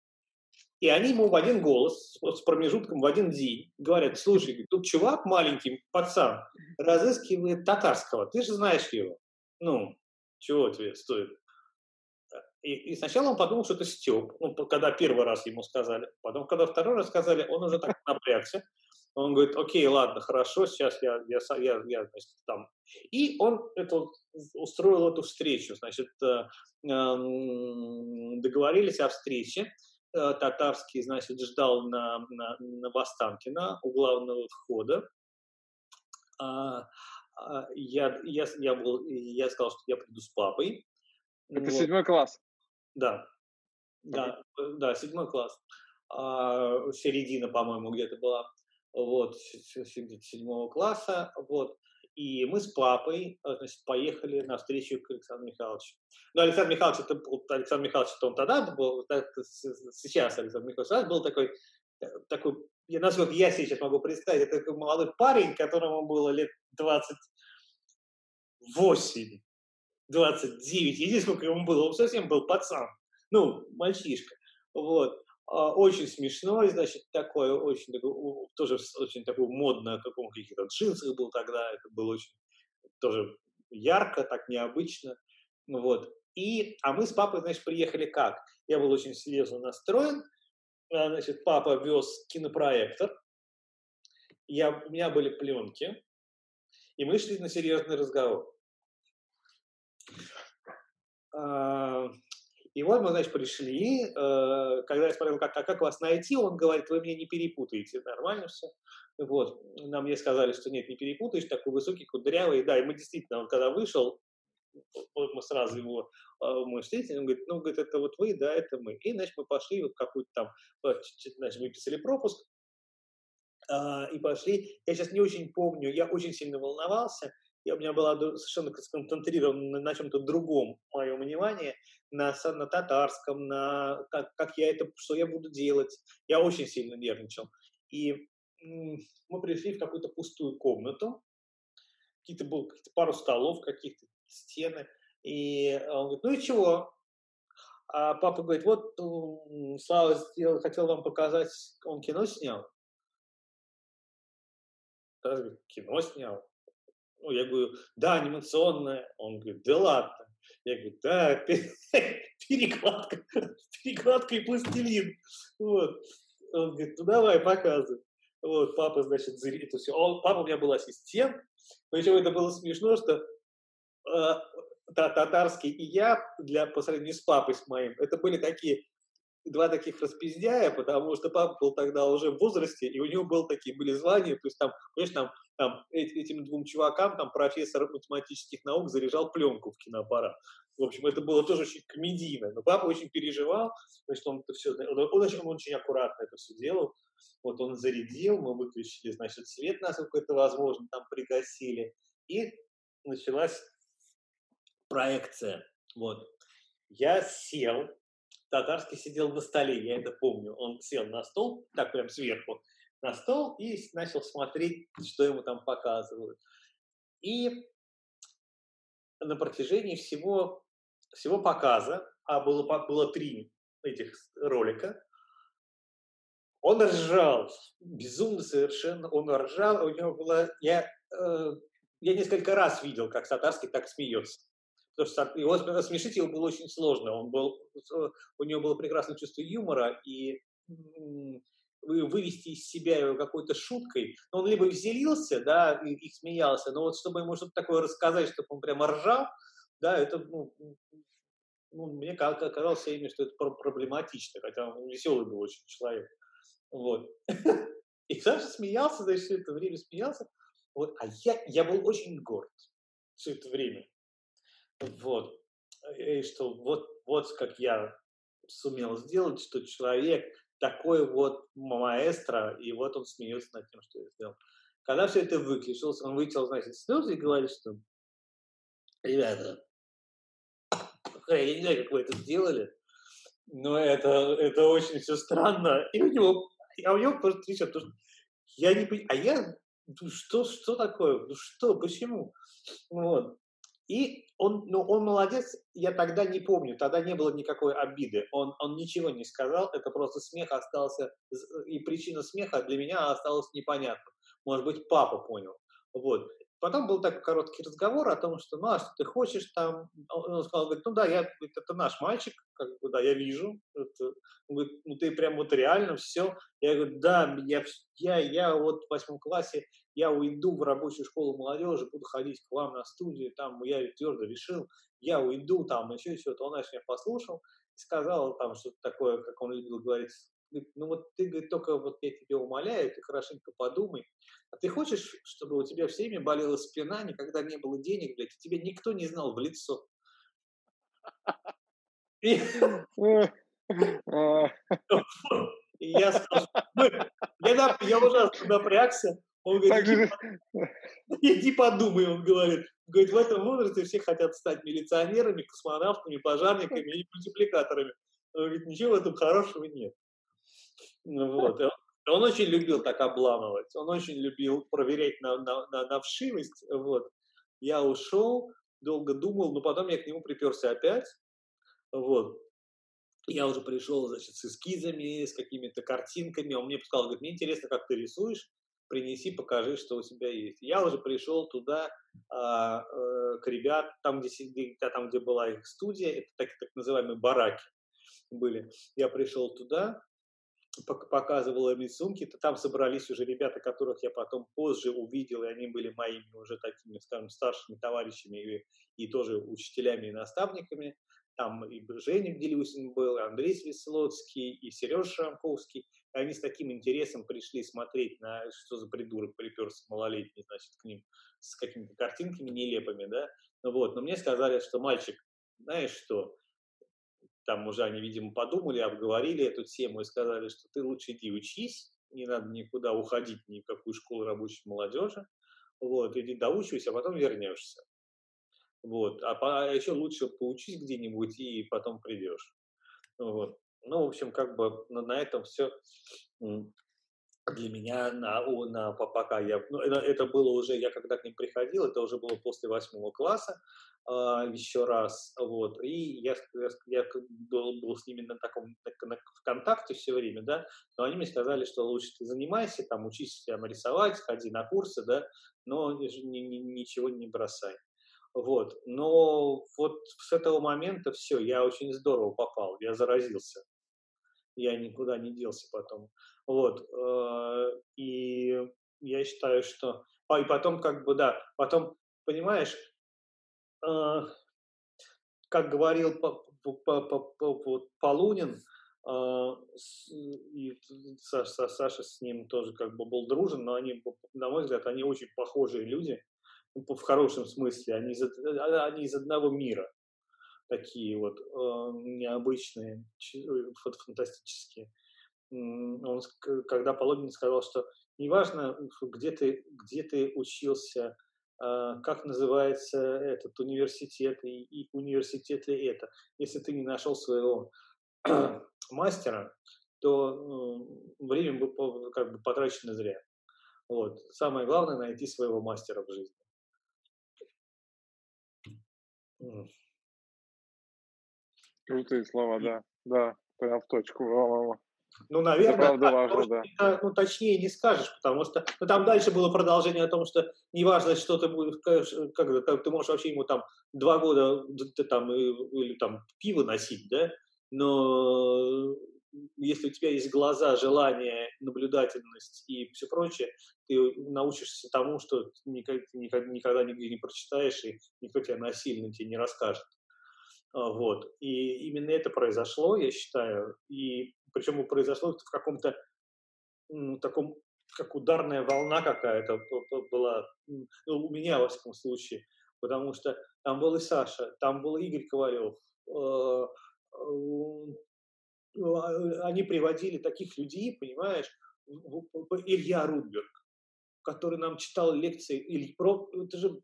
И они ему в один голос, с промежутком в один день, говорят, слушай, тут чувак маленький, пацан, разыскивает татарского, ты же знаешь его. Ну, чего тебе стоит? И, и сначала он подумал, что это Степ, ну, когда первый раз ему сказали. Потом, когда второй раз сказали, он уже так напрягся. Он говорит, окей, ладно, хорошо, сейчас я, я, я, я значит, там. И он это, устроил эту встречу, значит, э, договорились о встрече. Э, татарский, значит, ждал на, на, на Востанкина у главного входа. А, а, я, я, я, был, я сказал, что я приду с папой. Это вот. седьмой класс? Да. Да, okay. да, седьмой класс. А, середина, по-моему, где-то была вот, седьмого класса, вот, и мы с папой, э, значит, поехали на встречу к Александру Михайловичу. Но Александр Михайлович, это, Александр Михайлович, это он тогда был, сейчас Александр Михайлович был такой, э, такой, насколько я сейчас могу представить, это такой молодой парень, которому было лет 28, 29, я не сколько ему было, он совсем был пацан, ну, мальчишка, вот. А, очень смешной, значит, такой, очень такой, тоже очень такой модно, как он каких-то джинсах был тогда, это было очень тоже ярко, так необычно, вот. И, а мы с папой, значит, приехали как? Я был очень серьезно настроен, а, значит, папа вез кинопроектор, я, у меня были пленки, и мы шли на серьезный разговор. И вот мы, значит, пришли, э, когда я спросил, как, а как вас найти, он говорит, вы меня не перепутаете, нормально все. Вот, нам мне сказали, что нет, не перепутаешь, такой высокий, кудрявый, да, и мы действительно, он когда вышел, вот мы сразу его э, мы встретили, он говорит, ну, говорит, это вот вы, да, это мы. И, значит, мы пошли в какую-то там, э, значит, выписали пропуск, а, и пошли. Я сейчас не очень помню, я очень сильно волновался, я, у меня было совершенно сконцентрировано на чем-то другом мое внимание, на, на татарском, на как, как я это, что я буду делать. Я очень сильно нервничал. И мы пришли в какую-то пустую комнату, какие-то был какие-то пару столов, каких-то стены. И он говорит, ну и чего? А папа говорит, вот Слава сделал, хотел вам показать, он кино снял. Говорит, кино снял. Ну, я говорю, да, анимационное. Он говорит, да ладно. Я говорю, да, [LAUGHS] перекладка, перекладка и пластилин. Вот. Он говорит, ну давай, показывай. Вот, папа, значит, зри... все. Он, папа у меня был ассистент. Причем это было смешно, что э, татарский и я, для, по сравнению с папой с моим, это были такие два таких распиздяя, потому что папа был тогда уже в возрасте, и у него был такие были звания, то есть там, понимаешь, там, там этим двум чувакам там профессор математических наук заряжал пленку в киноаппарат. В общем, это было тоже очень комедийно. Но папа очень переживал, значит, он это все, он, он, очень, он очень аккуратно это все делал. Вот он зарядил, мы выключили, значит, свет, насколько это возможно, там пригасили. И началась проекция. Вот. Я сел, Татарский сидел на столе, я это помню. Он сел на стол, так прям сверху, на стол и начал смотреть, что ему там показывают. И на протяжении всего, всего показа, а было, было три этих ролика, он ржал, безумно совершенно, он ржал, у него было, я, э, я несколько раз видел, как Сатарский так смеется потому что его смешить его было очень сложно. Он был, у него было прекрасное чувство юмора, и вывести из себя его какой-то шуткой. Он либо веселился, да, и, и смеялся, но вот чтобы ему что-то такое рассказать, чтобы он прямо ржал, да, это, ну, ну мне казалось время, что это проблематично, хотя он веселый был очень человек. Вот. [LAUGHS] И Саша смеялся, значит, все это время смеялся. Вот. А я, я был очень горд все это время. Вот. И что вот, вот как я сумел сделать, что человек такой вот маэстро, и вот он смеется над тем, что я сделал. Когда все это выключилось, он вытел, значит, слезы и говорит, что ребята, я не знаю, как вы это сделали, но это, это очень все странно. И у него, а у него просто трещат, потому что я не понимаю, а я, ну что, что такое, ну что, почему? Вот. И он, ну, он молодец, я тогда не помню, тогда не было никакой обиды. Он, он ничего не сказал, это просто смех остался, и причина смеха для меня осталась непонятна. Может быть, папа понял. Вот. Потом был такой короткий разговор о том, что, ну, а что ты хочешь там? Он сказал, говорит, ну да, я, это наш мальчик, как бы, да, я вижу. Это, он говорит, ну ты прям вот реально все. Я говорю, да, я, я, я вот в восьмом классе, я уйду в рабочую школу молодежи, буду ходить к вам на студию, там, я твердо решил, я уйду, там, еще и что-то. Он, значит, меня послушал и сказал там что-то такое, как он любил говорить, Говорит, ну вот ты, говорит, только вот я тебя умоляю, ты хорошенько подумай. А ты хочешь, чтобы у тебя все время болела спина, никогда не было денег, блядь, и тебя никто не знал в лицо? И, [LAUGHS] я сказал, я, я ужасно напрягся. Он говорит, иди, [LAUGHS] иди подумай, он говорит. Говорит, в этом возрасте все хотят стать милиционерами, космонавтами, пожарниками и мультипликаторами. Он говорит, ничего в этом хорошего нет. Ну вот. Он очень любил так обламывать, он очень любил проверять на, на, на, на вшивость. Вот. Я ушел, долго думал, но потом я к нему приперся опять. Вот. Я уже пришел, значит, с эскизами, с какими-то картинками. Он мне сказал, говорит, мне интересно, как ты рисуешь, принеси, покажи, что у тебя есть. Я уже пришел туда, а, э, к ребят, там где, где, там, где была их студия, это так, так называемые бараки были. Я пришел туда, показывала рисунки, то там собрались уже ребята, которых я потом позже увидел, и они были моими уже такими, скажем, старшими товарищами и, и тоже учителями и наставниками. Там и Женя Гделюсин был, и Андрей Свислоцкий, и Сережа Шамковский. И они с таким интересом пришли смотреть на, что за придурок приперся малолетний, значит, к ним с какими-то картинками нелепыми, да. Ну вот, но мне сказали, что мальчик, знаешь что, там уже они, видимо, подумали, обговорили эту тему и сказали, что ты лучше иди учись, не надо никуда уходить, ни в какую школу рабочей молодежи, вот, иди доучивайся, а потом вернешься. Вот, а, по, а еще лучше поучись где-нибудь и потом придешь. Вот. Ну, в общем, как бы на, на этом все для меня на, на, пока я, ну, это, это было уже, я когда к ним приходил, это уже было после восьмого класса, э, еще раз, вот, и я, я, я был, был с ними на таком, на, на, в контакте все время, да, но они мне сказали, что лучше ты занимайся, там, учись там рисовать, ходи на курсы, да, но ни, ни, ничего не бросай. Вот. Но вот с этого момента все, я очень здорово попал, я заразился. Я никуда не делся потом. Вот. Э, и я считаю, что... А, и потом как бы, да, потом, понимаешь, э, как говорил Полунин, э, и Саша, Саша с ним тоже как бы был дружен, но они, на мой взгляд, они очень похожие люди, ну, в хорошем смысле, они из, они из одного мира, такие вот необычные, фантастические он, когда Полонин сказал, что неважно, где ты, где ты учился, а, как называется этот университет и, и университет ли это, если ты не нашел своего [CLEARS THROAT] мастера, то время бы как бы потрачено зря. Вот. Самое главное – найти своего мастера в жизни. Крутые слова, да. Да, прям в точку. Ну, наверное, это правда так, важно, да. ну, точнее не скажешь, потому что ну, там дальше было продолжение о том, что неважно, что ты будешь, как, как ты можешь вообще ему там два года ты, там, или там пиво носить, да, но если у тебя есть глаза, желание, наблюдательность и все прочее, ты научишься тому, что никогда, никогда, никогда нигде не прочитаешь, и никто тебя насильно тебе не расскажет. А, вот. И именно это произошло, я считаю. И причем произошло в каком-то ну, таком, как ударная волна какая-то была ну, у меня, во всяком случае, потому что там был и Саша, там был Игорь Ковалев, э, э, они приводили таких людей, понимаешь, Илья Рудберг, который нам читал лекции, это же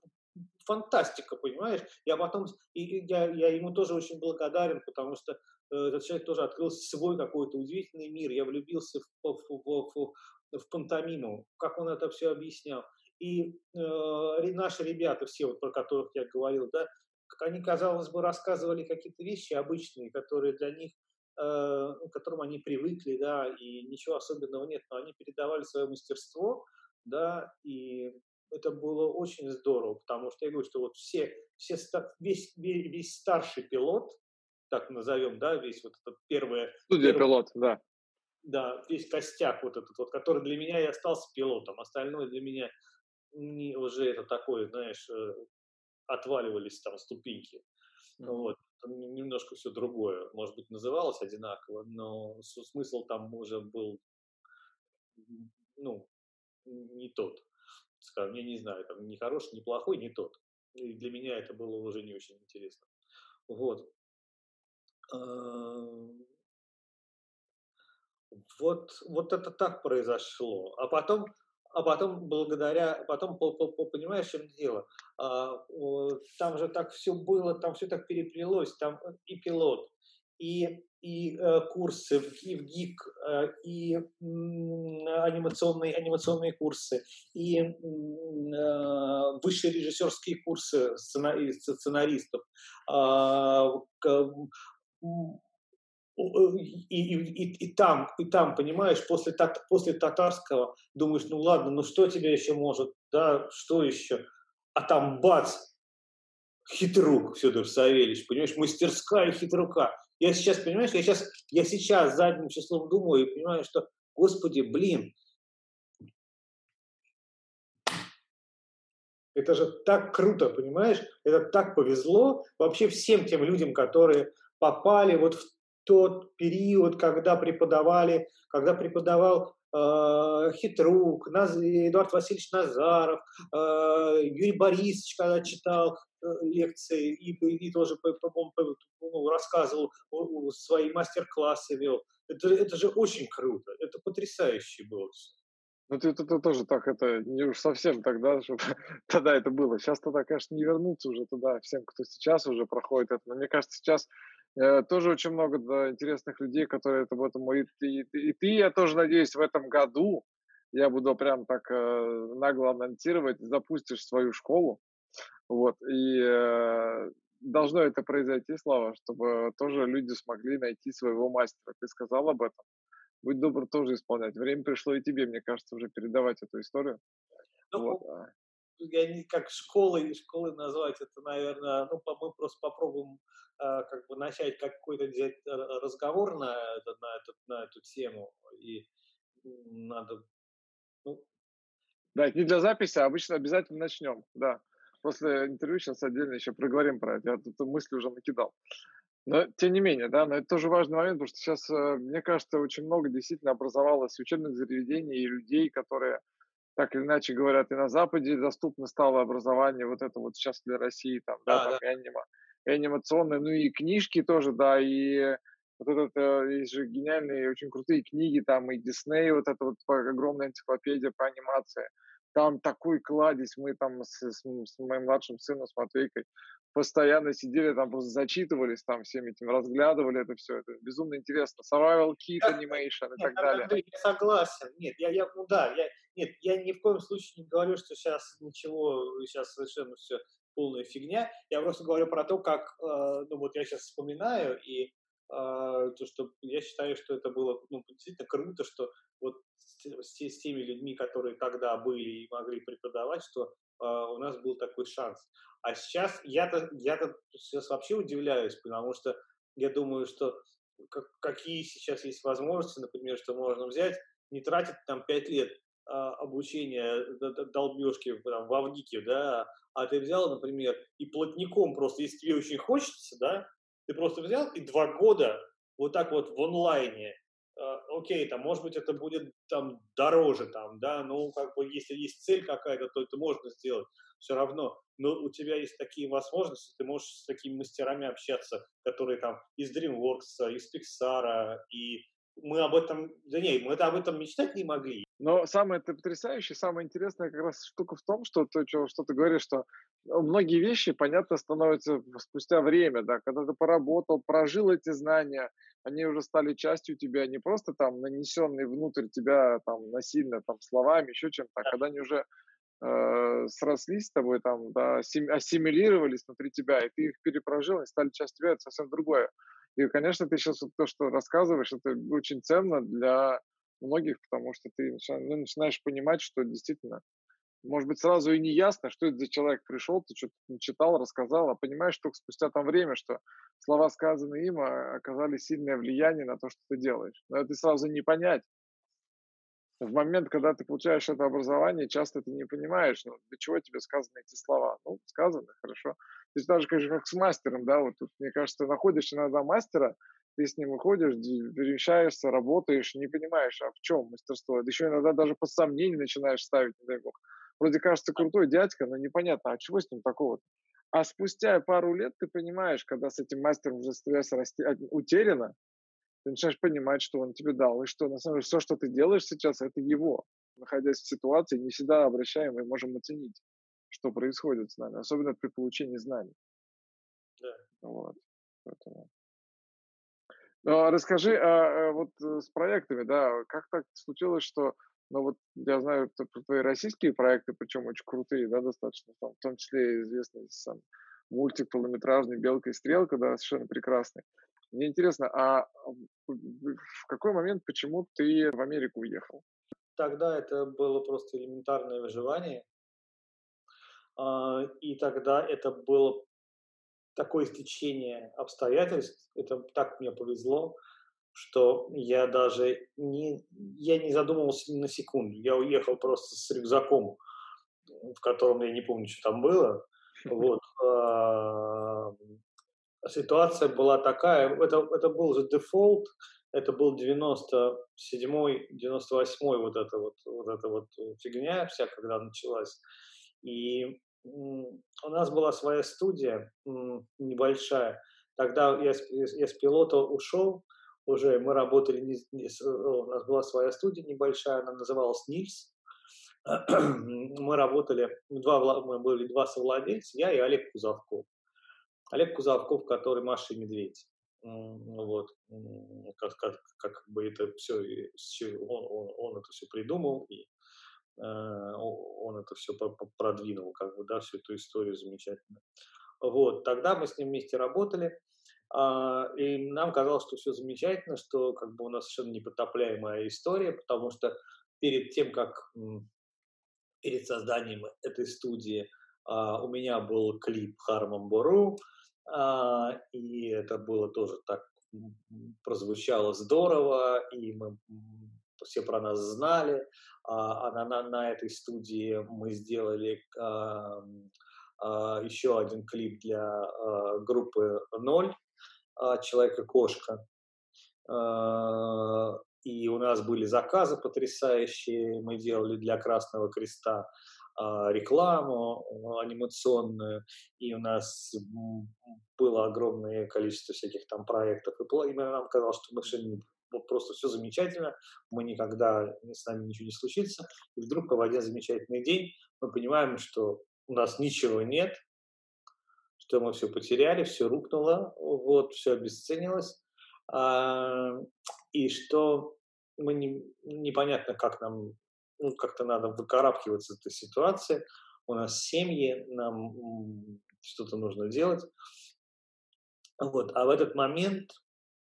фантастика, понимаешь? Я потом, и я, я ему тоже очень благодарен, потому что этот человек тоже открыл свой какой-то удивительный мир. Я влюбился в, в, в, в, в пантомиму, как он это все объяснял. и э, наши ребята, все, вот, про которых я говорил, да, они, казалось бы, рассказывали какие-то вещи обычные, которые для них, э, к которым они привыкли, да, и ничего особенного нет, но они передавали свое мастерство, да, и это было очень здорово, потому что я говорю, что вот все, все весь, весь старший пилот, так назовем, да, весь вот этот первый... Студия первый, пилот, да. Да, весь костяк вот этот вот, который для меня и остался пилотом, остальное для меня не, уже это такое, знаешь, э, отваливались там ступеньки. Mm-hmm. Вот. Немножко все другое. Может быть, называлось одинаково, но смысл там уже был, ну, не тот. Скажем, я не знаю, там, не хороший, не плохой, не тот. И для меня это было уже не очень интересно. Вот. Вот, вот это так произошло. А потом, а потом благодаря, потом понимаешь, в чем дело? А, там же так все было, там все так переплелось, там и пилот, и, и э, курсы, и в ГИК, э, и анимационные, анимационные курсы, и э, высшие режиссерские курсы сценаристов, э, и, и, и, и там, и там, понимаешь, после, после татарского думаешь, ну ладно, ну что тебе еще может, да, что еще? А там бац, хитрук Федор Савельевич, понимаешь, мастерская хитрука. Я сейчас, понимаешь, я сейчас, я сейчас задним числом думаю и понимаю, что, господи, блин, это же так круто, понимаешь? Это так повезло вообще всем тем людям, которые попали вот в тот период, когда преподавали, когда преподавал э, Хитрук, Наз, Эдуард Васильевич Назаров, э, Юрий Борисович, когда читал э, лекции и, и тоже ну, рассказывал, свои мастер-классы вел. Это, это же очень круто, это потрясающе было все. Ну, ты, ты тоже так, это не уж совсем тогда, чтобы [LAUGHS] тогда это было. Сейчас тогда, конечно, не вернуться уже туда всем, кто сейчас уже проходит это. Но мне кажется, сейчас тоже очень много да, интересных людей, которые это в этом и ты, и, ты, и ты, я тоже надеюсь, в этом году я буду прям так э, нагло анонсировать, запустишь свою школу, вот, и э, должно это произойти, Слава, чтобы тоже люди смогли найти своего мастера. Ты сказал об этом. Будь добр тоже исполнять. Время пришло и тебе, мне кажется, уже передавать эту историю. Ну, вот. Я не как школой, школой назвать это, наверное, ну, мы просто попробуем а, как бы начать какой-то разговор на, на, эту, на эту тему, и надо... Ну... Да, не для записи, а обычно обязательно начнем, да. После интервью сейчас отдельно еще проговорим про это. Я тут мысли уже накидал. Но тем не менее, да, но это тоже важный момент, потому что сейчас, э, мне кажется, очень много действительно образовалось учебных заведений и людей, которые так или иначе говорят, и на Западе доступно стало образование, вот это вот сейчас для России, там, да, да, там, да. И и анимационные, ну и книжки тоже, да, и вот этот, э, есть же гениальные, очень крутые книги, там и Дисней, вот эта вот огромная энциклопедия по анимации. Там такой кладезь, мы там с, с, с моим младшим сыном, с Матвейкой, постоянно сидели, там просто зачитывались там всеми этим, разглядывали это все, это безумно интересно. Survival Kit Animation и так далее. Андрей, я согласен. Нет, я, я, ну да, я, нет, я ни в коем случае не говорю, что сейчас ничего, сейчас совершенно все полная фигня. Я просто говорю про то, как, э, ну вот я сейчас вспоминаю, и то, что я считаю, что это было ну, действительно круто, что вот с, с теми людьми, которые тогда были и могли преподавать, что э, у нас был такой шанс. А сейчас я-то я-то сейчас вообще удивляюсь, потому что я думаю, что как, какие сейчас есть возможности, например, что можно взять, не тратить там пять лет а, обучения долбежки там, в Авгике, да, а ты взял, например, и плотником просто, если тебе очень хочется, да, ты просто взял и два года вот так вот в онлайне, э, окей, там, может быть, это будет там дороже, там, да, ну, как бы, если есть цель какая-то, то это можно сделать все равно, но у тебя есть такие возможности, ты можешь с такими мастерами общаться, которые там из DreamWorks, из Pixar, и мы об этом, да не, мы это об этом мечтать не могли. Но самое это потрясающее, самое интересное как раз штука в том, что то, что, что ты говоришь, что ну, многие вещи, понятно, становятся спустя время, да, когда ты поработал, прожил эти знания, они уже стали частью тебя, не просто там нанесенные внутрь тебя там насильно там словами, еще чем-то, а когда они уже э, срослись с тобой, там, да, ассимилировались внутри тебя, и ты их перепрожил, и стали частью тебя, это совсем другое. И, конечно, ты сейчас вот то, что рассказываешь, это очень ценно для многих, потому что ты начинаешь, ну, начинаешь понимать, что действительно, может быть, сразу и не ясно, что это за человек пришел, ты что-то читал, рассказал, а понимаешь только спустя там время, что слова, сказанные им, а, оказали сильное влияние на то, что ты делаешь. Но это сразу не понять. В момент, когда ты получаешь это образование, часто ты не понимаешь, ну, для чего тебе сказаны эти слова. Ну, сказано, хорошо. То есть даже, конечно, как с мастером, да, вот тут, мне кажется, находишь иногда мастера, ты с ним выходишь, перемещаешься, работаешь, не понимаешь, а в чем мастерство. Да еще иногда даже по сомнению начинаешь ставить, не дай бог. Вроде кажется крутой дядька, но непонятно, а чего с ним такого -то? А спустя пару лет ты понимаешь, когда с этим мастером уже связь расти, утеряна, ты начинаешь понимать, что он тебе дал, и что на самом деле все, что ты делаешь сейчас, это его. Находясь в ситуации, не всегда обращаем и можем оценить, что происходит с нами, особенно при получении знаний. Да. Вот. Поэтому. Ну, а расскажи, а, а вот э, с проектами, да, как так случилось, что, ну вот я знаю про твои российские проекты, причем очень крутые, да, достаточно, там, в том числе известный сам мультик полнометражный «Белка и стрелка», да, совершенно прекрасный. Мне интересно, а в какой момент, почему ты в Америку уехал? Тогда это было просто элементарное выживание. И тогда это было такое стечение обстоятельств, это так мне повезло, что я даже не, я не задумывался ни на секунду. Я уехал просто с рюкзаком, в котором я не помню, что там было. Вот. Ситуация была такая, это, это был же дефолт, это был 97-й, 98-й вот эта вот, вот эта вот фигня вся, когда началась. И у нас была своя студия небольшая. Тогда я, я с пилота ушел, уже мы работали, не, не, у нас была своя студия небольшая, она называлась Нильс. [CLEARS THROAT] Мы работали, два, мы были два совладельца, я и Олег Кузовков. Олег Кузовков, который Маша и Медведь. Вот, как, как, как бы это все, он, он, он это все придумал, и Э, он это все продвинул, как бы, да, всю эту историю замечательно. Вот, тогда мы с ним вместе работали, а, и нам казалось, что все замечательно, что как бы у нас совершенно непотопляемая история, потому что перед тем, как перед созданием этой студии у меня был клип Хармам Бору, а, и это было тоже так прозвучало здорово, и мы все про нас знали, а, а на, на этой студии мы сделали а, а, еще один клип для а, группы «Ноль», а, «Человек-кошка». А, и у нас были заказы потрясающие, мы делали для Красного Креста а, рекламу анимационную, и у нас было огромное количество всяких там проектов, и нам казалось, что мы вот просто все замечательно, мы никогда с нами ничего не случится, и вдруг в один замечательный день мы понимаем, что у нас ничего нет, что мы все потеряли, все рухнуло, вот, все обесценилось, а, и что мы не, непонятно, как нам, ну, как-то надо выкарабкиваться из этой ситуации, у нас семьи, нам что-то нужно делать. Вот. А в этот момент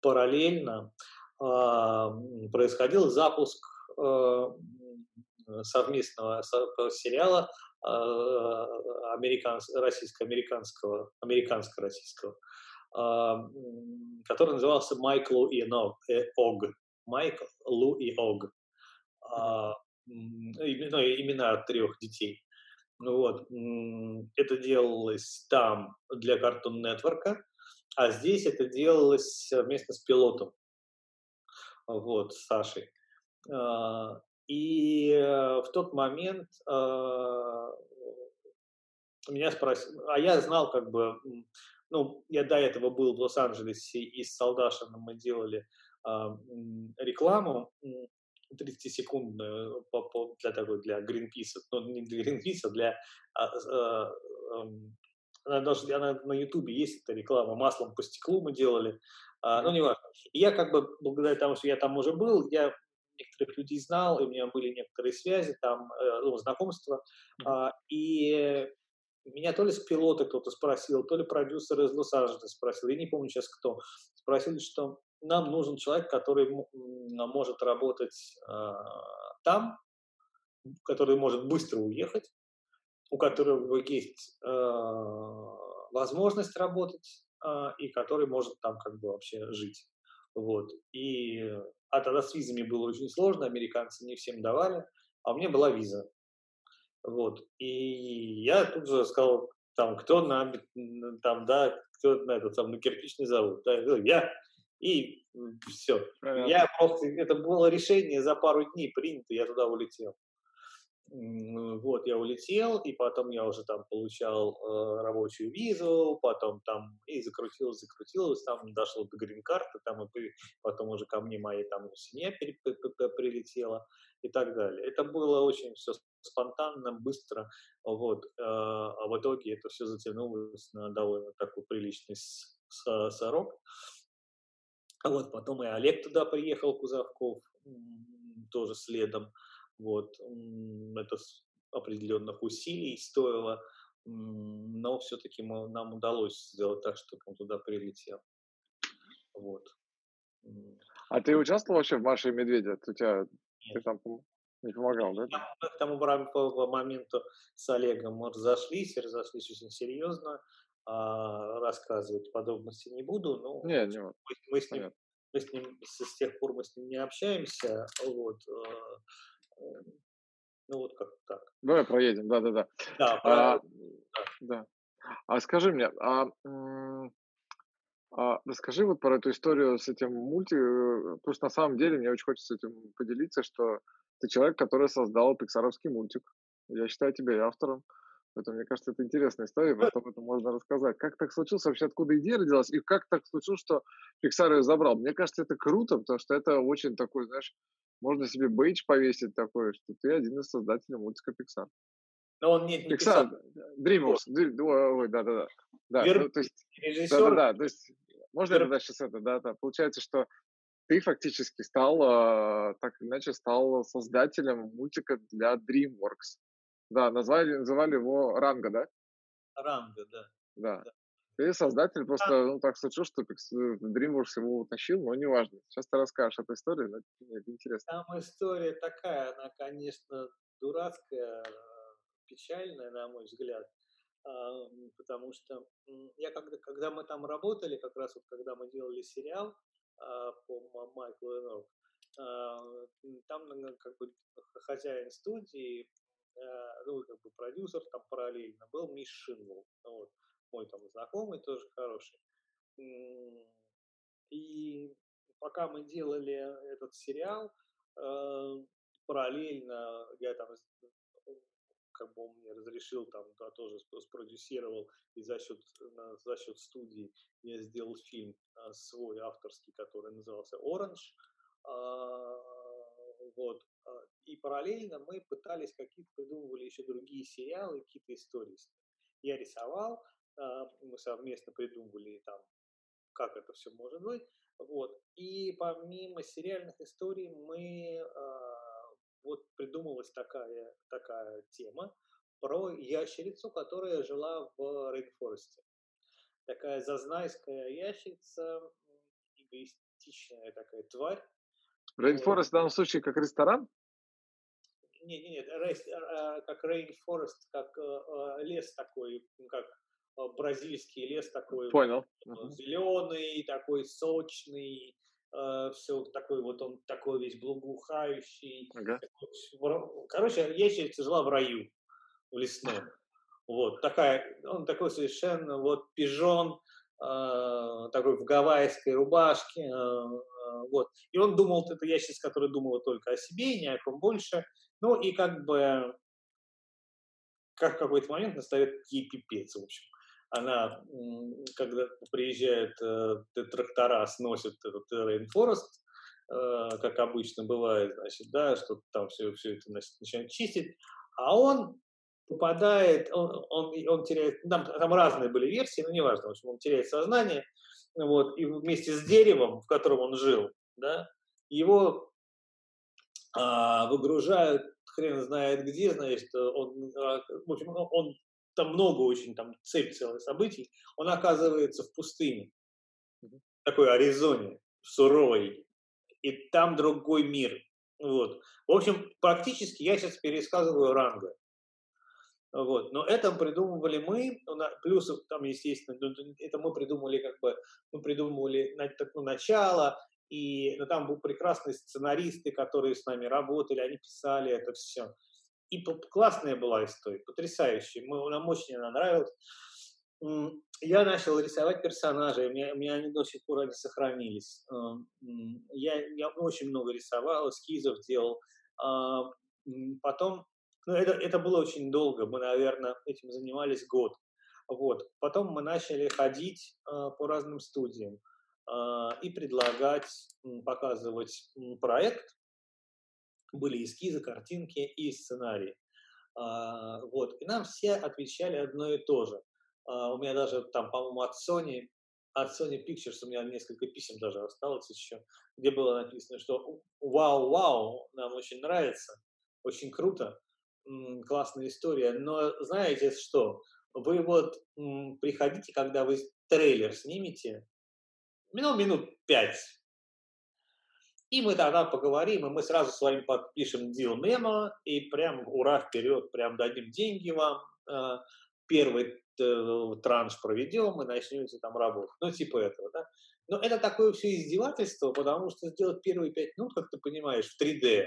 параллельно а, происходил запуск э, совместного сериала а, российско-американского, американско-российского, а, который назывался Майкл и э, Ог. Майкл, Лу и Ог. Имена, имена трех детей. Ну вот, это делалось там для Cartoon Network, а здесь это делалось совместно с пилотом вот, с Сашей. А, и э, в тот момент а, меня спросили, а я знал как бы, ну, я до этого был в Лос-Анджелесе и с Салдашином мы делали а, рекламу 30-секундную для такой, для Greenpeace, ну, не для Greenpeace, а для она даже она на Ютубе есть эта реклама маслом по стеклу мы делали, а, ну, не важно. И я как бы, благодаря тому, что я там уже был, я некоторых людей знал, и у меня были некоторые связи, там, ну, знакомства, а, и меня то ли с пилота кто-то спросил, то ли продюсер из Лос-Анджелеса спросил, я не помню сейчас кто. Спросили, что нам нужен человек, который может работать э, там, который может быстро уехать, у которого есть э, возможность работать э, и который может там как бы вообще жить. Вот. И а тогда с визами было очень сложно, американцы не всем давали, а у меня была виза. Вот. И я тут же сказал, там, кто на, там, да, кто на этот, там, на кирпичный завод. Да, я. И все. Я просто, это было решение за пару дней принято, я туда улетел. Вот, я улетел, и потом я уже там получал э, рабочую визу, потом там и закрутилось, закрутилось, там дошло до грин-карты, там и потом уже ко мне моя там семья прилетела и так далее. Это было очень все спонтанно, быстро, вот, э, а в итоге это все затянулось на довольно такой приличный сорок. А вот потом и Олег туда приехал, Кузовков, тоже следом. Вот, это определенных усилий стоило, но все-таки нам удалось сделать так, чтобы он туда прилетел. Вот. А ты участвовал вообще в Маше и Медведе? У тебя Нет. ты там не помогал, да? Мы к тому моменту с Олегом мы разошлись, разошлись очень серьезно. А, рассказывать подробности не буду, но не, не, мы, мы, с ним, мы с ним с тех пор мы с ним не общаемся, вот, э, ну вот как так. Давай проедем, да, да, да. Да, а, да. да. А скажи мне, а, а расскажи вот про эту историю с этим мульти, э, потому что на самом деле мне очень хочется этим поделиться, что ты человек, который создал пиксаровский мультик. Я считаю тебя автором. Это, мне кажется, это интересная история, просто об этом можно рассказать. Как так случилось, вообще откуда идея родилась, и как так случилось, что Pixar ее забрал? Мне кажется, это круто, потому что это очень такой, знаешь, можно себе бейдж повесить такой, что ты один из создателей мультика Pixar. Но он нет, не Pixar, писал. DreamWorks, ой, да-да-да. Да, Вер... ну, то есть, да-да-да, то есть, можно Вер... я тогда сейчас это, да, да, получается, что ты фактически стал, э, так или иначе, стал создателем мультика для DreamWorks. Да, назвали, называли его Ранга, да? Ранга, да. Да. да. Ты создатель, просто а... ну, так случилось, что DreamWorks его утащил, но неважно. Сейчас ты расскажешь эту историю, но это интересно. Там история такая, она, конечно, дурацкая, печальная, на мой взгляд, а, потому что я когда, когда мы там работали, как раз вот когда мы делали сериал а, по Майклу Энов, там как бы хозяин студии Э, ну, как бы продюсер там параллельно был Миш Шинвелл, вот, мой там знакомый тоже хороший. И пока мы делали этот сериал, э, параллельно я там как бы он мне разрешил там, да, тоже спродюсировал, и за счет, за счет студии я сделал фильм э, свой авторский, который назывался «Оранж», а, вот. А, и параллельно мы пытались какие-то, придумывали еще другие сериалы, какие-то истории. Я рисовал, а, мы совместно придумывали там, как это все может быть. Вот. И помимо сериальных историй мы а, вот придумалась такая, такая тема про ящерицу, которая жила в rainforest е. Такая зазнайская ящерица, эгоистичная такая тварь, Rainforest в данном случае как ресторан? Нет, нет, нет, а, как Rainforest, как э, лес такой, как э, бразильский лес такой. Понял. Зеленый, такой сочный, э, все такой вот он такой весь благоухающий. Ага. Короче, ящерица жила в раю, в лесном. Вот, такая, он такой совершенно вот пижон, такой в гавайской рубашке, вот. И он думал, это я сейчас, который думала только о себе, ни о ком больше. Ну и как бы, как в какой-то момент настает ей пипец, в общем. Она, когда приезжают э, трактора, сносят этот Rainforest, э, как обычно бывает, значит, да, что там все, все это значит, начинает чистить, а он попадает, он, он, он теряет, там, там разные были версии, но неважно, в общем, он теряет сознание, вот, и вместе с деревом, в котором он жил, да, его выгружают хрен знает где, значит, он, а, в общем, он там много очень, там цепь целых событий, он оказывается в пустыне, в такой Аризоне, суровой, и там другой мир. Вот. В общем, практически я сейчас пересказываю ранга. Вот. Но это придумывали мы, плюс там, естественно, ну, это мы придумали как бы, мы придумывали ну, начало, и ну, там были прекрасные сценаристы, которые с нами работали, они писали это все. И классная была история, потрясающая, мы, нам очень она нравилась. Я начал рисовать персонажей, у меня, у меня они до сих пор они сохранились. Я, я очень много рисовал, эскизов делал. А, потом ну, это, это было очень долго, мы, наверное, этим занимались год. Вот. Потом мы начали ходить э, по разным студиям и предлагать, показывать проект. Были эскизы, картинки и сценарии. Э, вот. И нам все отвечали одно и то же. Э, у меня даже там, по-моему, от Sony, от Sony Pictures у меня несколько писем даже осталось еще, где было написано, что вау-вау, нам очень нравится, очень круто классная история. Но знаете что? Вы вот приходите, когда вы трейлер снимете, минут, минут пять, и мы тогда поговорим, и мы сразу с вами подпишем deal мемо, и прям ура, вперед, прям дадим деньги вам, а, первый э, транш проведем, и начнете там работать. Ну, типа этого, да. Но это такое все издевательство, потому что сделать первые пять минут, как ты понимаешь, в 3D,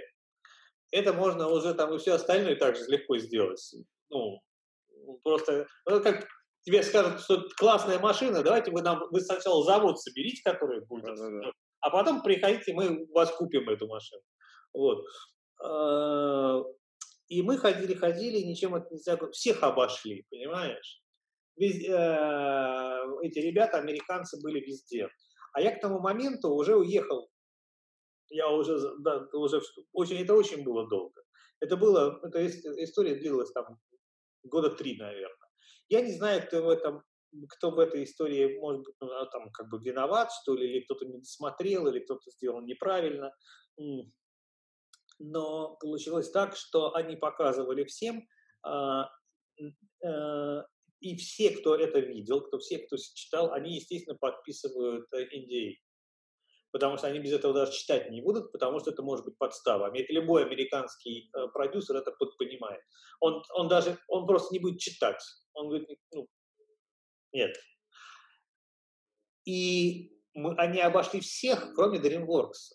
это можно уже там и все остальное также легко сделать. Ну, просто, ну, как тебе скажут, что классная машина, давайте вы нам, вы сначала завод соберите, который будет, да, да, да. а потом приходите, мы у вас купим эту машину. Вот. А, и мы ходили, ходили, ничем это нельзя, всех обошли, понимаешь? Вез, э, эти ребята, американцы, были везде. А я к тому моменту уже уехал я уже, да, уже очень, это очень было долго. Это было, эта история длилась там года три, наверное. Я не знаю, кто в этом, кто в этой истории, может быть, ну, а там как бы виноват, что ли, или кто-то не досмотрел, или кто-то сделал неправильно. Но получилось так, что они показывали всем, а, э, и все, кто это видел, кто все, кто читал, они, естественно, подписывают NDA. Потому что они без этого даже читать не будут, потому что это может быть подстава. Любой американский э, продюсер это понимает. Он, он даже, он просто не будет читать. Он говорит, ну, нет. И мы, они обошли всех, кроме DreamWorks.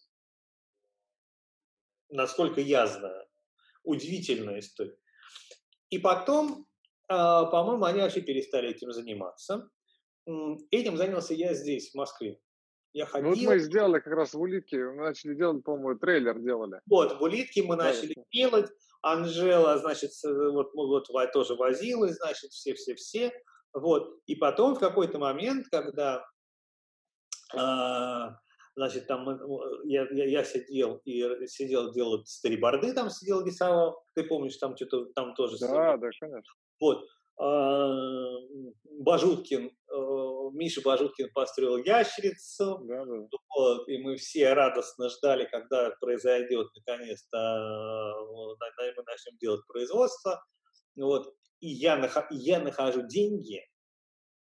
Насколько я знаю. Удивительная история. И потом, э, по-моему, они вообще перестали этим заниматься. Этим занялся я здесь, в Москве. Я ходил. Ну, вот мы сделали как раз в улитке, мы начали делать, по-моему, трейлер делали. Вот, в улитке мы начали да. делать. Анжела, значит, вот, вот тоже возилась, значит, все-все-все. Вот. И потом в какой-то момент, когда а, значит, там я, я, я сидел и сидел, делал сториборды, там сидел, рисовал. Ты помнишь, там что-то там тоже. Да, сидел. да, конечно. Вот. А, Бажуткин, э, Миша Бажуткин построил ящерицу, да, да. Вот, и мы все радостно ждали, когда произойдет наконец-то, э, мы начнем делать производство. Вот, и я, я нахожу деньги,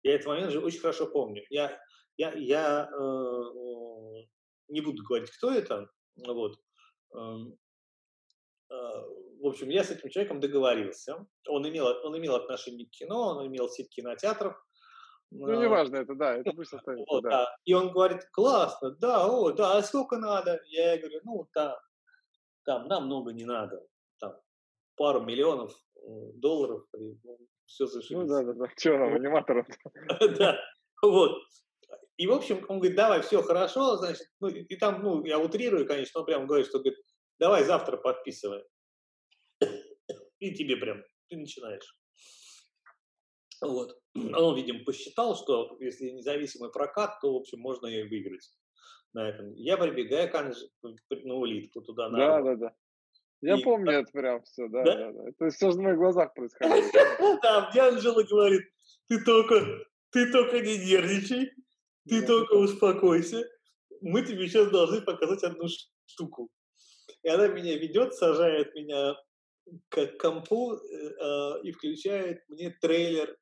я этот момент же очень хорошо помню. Я, я, я э, не буду говорить, кто это, вот, эм, э, в общем, я с этим человеком договорился. Он имел, он имел отношение к кино, он имел сеть кинотеатров. Ну, а, неважно это, да, это пусть [LAUGHS] останется, вот, да. да. И он говорит, классно, да, о, да, а сколько надо? Я говорю, ну, там, там нам много не надо, там, пару миллионов э, долларов, и ну, все зашибись. Ну, да, да, да, что нам, аниматоров Да, вот. И, в общем, он говорит, давай, все хорошо, значит, ну, и там, ну, я утрирую, конечно, он прям говорит, что, говорит, давай завтра подписывай [LAUGHS] и тебе прям, ты начинаешь. Вот. Он, видимо, посчитал, что если независимый прокат, то, в общем, можно и выиграть на этом. Я прибегаю к на улитку туда. На да, да, да. Я и, помню это прям все, да, да, да. да. Это все на моих глазах происходит. [LAUGHS] Да, мне Анжела говорит, ты только, ты только не нервничай, ты только успокойся. Мы тебе сейчас должны показать одну штуку. И она меня ведет, сажает меня к компу э, и включает мне трейлер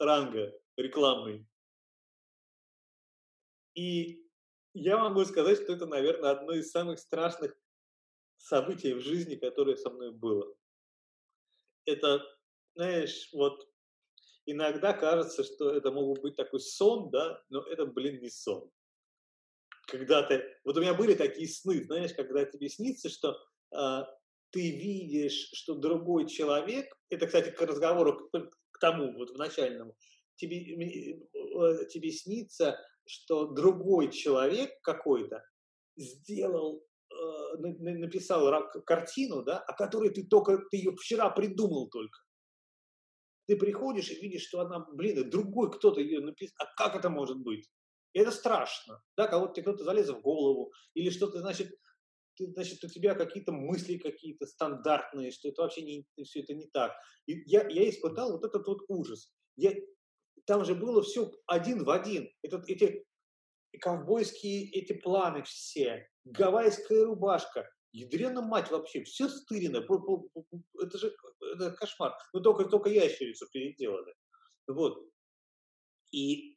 ранга рекламный. И я могу сказать, что это, наверное, одно из самых страшных событий в жизни, которое со мной было. Это, знаешь, вот иногда кажется, что это мог быть такой сон, да, но это, блин, не сон. Когда ты... Вот у меня были такие сны, знаешь, когда тебе снится, что э, ты видишь, что другой человек, это, кстати, к разговору, тому, вот в начальному, тебе, э, тебе снится, что другой человек какой-то сделал, э, написал картину, да, о которой ты только, ты ее вчера придумал только. Ты приходишь и видишь, что она, блин, другой кто-то ее написал. А как это может быть? И это страшно, да, кого-то кто-то залез в голову, или что-то, значит, ты, значит, у тебя какие-то мысли какие-то стандартные, что это вообще не, все это не так. И я, я испытал вот этот вот ужас. Я, там же было все один в один. Этот, эти ковбойские эти планы все, гавайская рубашка, ядрена мать вообще, все стырено, это же это кошмар. Но только, только ящерицу переделали. Вот. И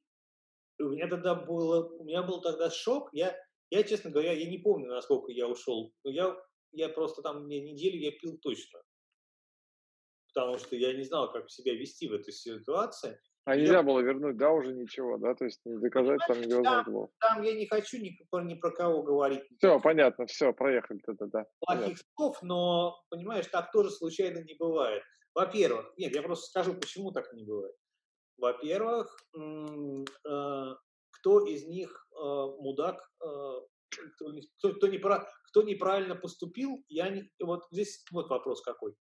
у меня тогда было, у меня был тогда шок, я, я, честно говоря, я не помню, насколько я ушел, но я, я просто там мне неделю я пил точно. Потому что я не знал, как себя вести в этой ситуации. А нельзя я... было вернуть, да, уже ничего, да, то есть не доказать там невозможно было. Там я не хочу ни, ни про кого говорить. Все, понятно, все, проехали тогда, да. Плохих слов, но, понимаешь, так тоже случайно не бывает. Во-первых, нет, я просто скажу, почему так не бывает. Во-первых, э, кто из них э, мудак, э, кто, кто, неправ, кто неправильно поступил, я не, вот здесь вот вопрос какой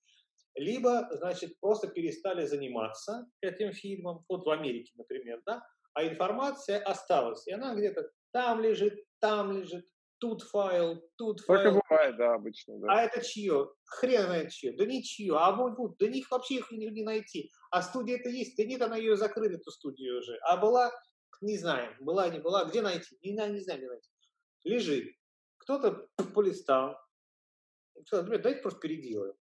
либо, значит, просто перестали заниматься этим фильмом, вот в Америке, например, да, а информация осталась, и она где-то там лежит, там лежит, тут файл, тут файл. Так и бывает, да, обычно, да. А это чье? Хрен знает чье. Да ничье. А вот, вот, да них вообще их не, не найти. А студия это есть. Да нет, она ее закрыли, эту студию уже. А была, не знаю, была, не была. Где найти? Не, не знаю, где найти. Лежит. Кто-то полистал. Сказал, давайте просто переделаем.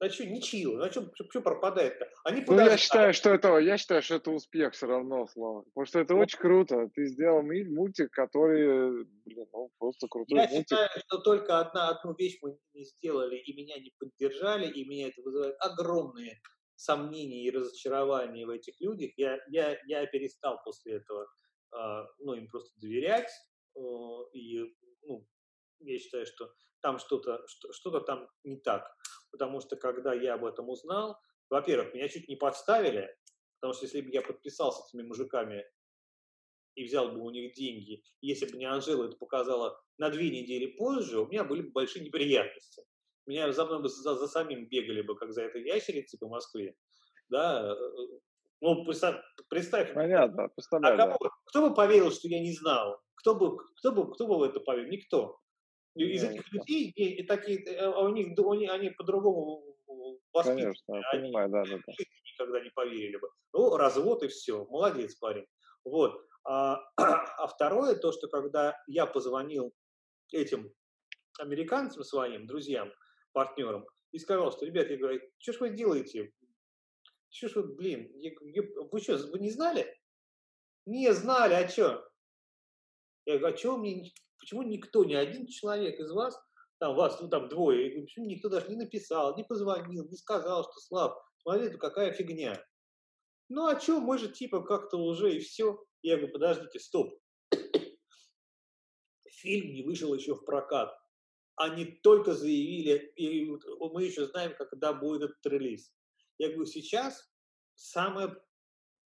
А что, ничего, а что, что пропадает-то? Они ну, я считаю, что это, я считаю, что это успех все равно, Слава. Потому что это ну, очень круто. Ты сделал мультик, который, блин, ну, просто крутой я мультик. Я считаю, что только одна, одну вещь мы не сделали, и меня не поддержали, и меня это вызывает огромные сомнения и разочарования в этих людях. Я, я, я перестал после этого, э, ну, им просто доверять, и, ну, я считаю, что там что-то, что-то там не так потому что когда я об этом узнал, во-первых, меня чуть не подставили, потому что если бы я подписался с этими мужиками и взял бы у них деньги, если бы не Анжела это показала на две недели позже, у меня были бы большие неприятности. Меня за мной бы за, за самим бегали бы, как за этой ящерицей по Москве. Да, э, ну, представь, представь Понятно, представляю, а кого, да. кто бы поверил, что я не знал? Кто бы, кто бы, кто бы в это поверил? Никто. Из этих людей, и, и такие, э, а у них, они, они по-другому воспитаны. Конечно, я понимаю, да, да, да. никогда не поверили бы. Ну, развод и все, молодец парень. Вот. А, [CLEARS THROAT] а второе, то, что когда я позвонил этим американцам своим, друзьям, партнерам, и сказал, что, ребят, я говорю, что ж вы делаете? Что ж вы, блин, я, я, вы что, вы не знали? Не знали, а что? Я говорю, а что мне Почему никто, ни один человек из вас, там вас, ну там двое, почему никто даже не написал, не позвонил, не сказал, что Слав, смотри, это какая фигня. Ну а что, мы же типа как-то уже и все. Я говорю, подождите, стоп. Фильм не вышел еще в прокат. Они только заявили, и мы еще знаем, когда будет этот релиз. Я говорю, сейчас самая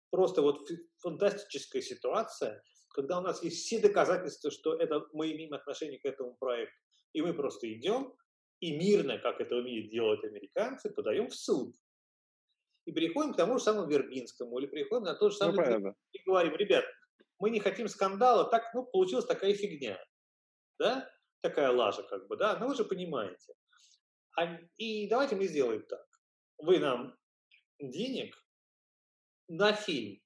просто вот фантастическая ситуация, когда у нас есть все доказательства, что это, мы имеем отношение к этому проекту, и мы просто идем и мирно, как это умеют делать американцы, подаем в суд. И приходим к тому же самому Вербинскому, или приходим на тот же самый ну, и говорим, ребят, мы не хотим скандала, так, ну, получилась такая фигня, да, такая лажа, как бы, да, но вы же понимаете. А, и давайте мы сделаем так. Вы нам денег на фильм,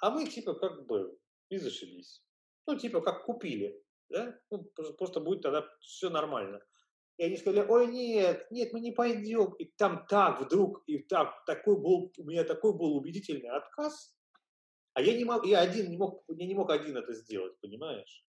а мы типа как бы и зашибись. Ну, типа, как купили. Да? Ну, просто будет тогда все нормально. И они сказали, ой, нет, нет, мы не пойдем. И там так вдруг, и так, такой был, у меня такой был убедительный отказ. А я не мог, я один не мог, я не мог один это сделать, понимаешь?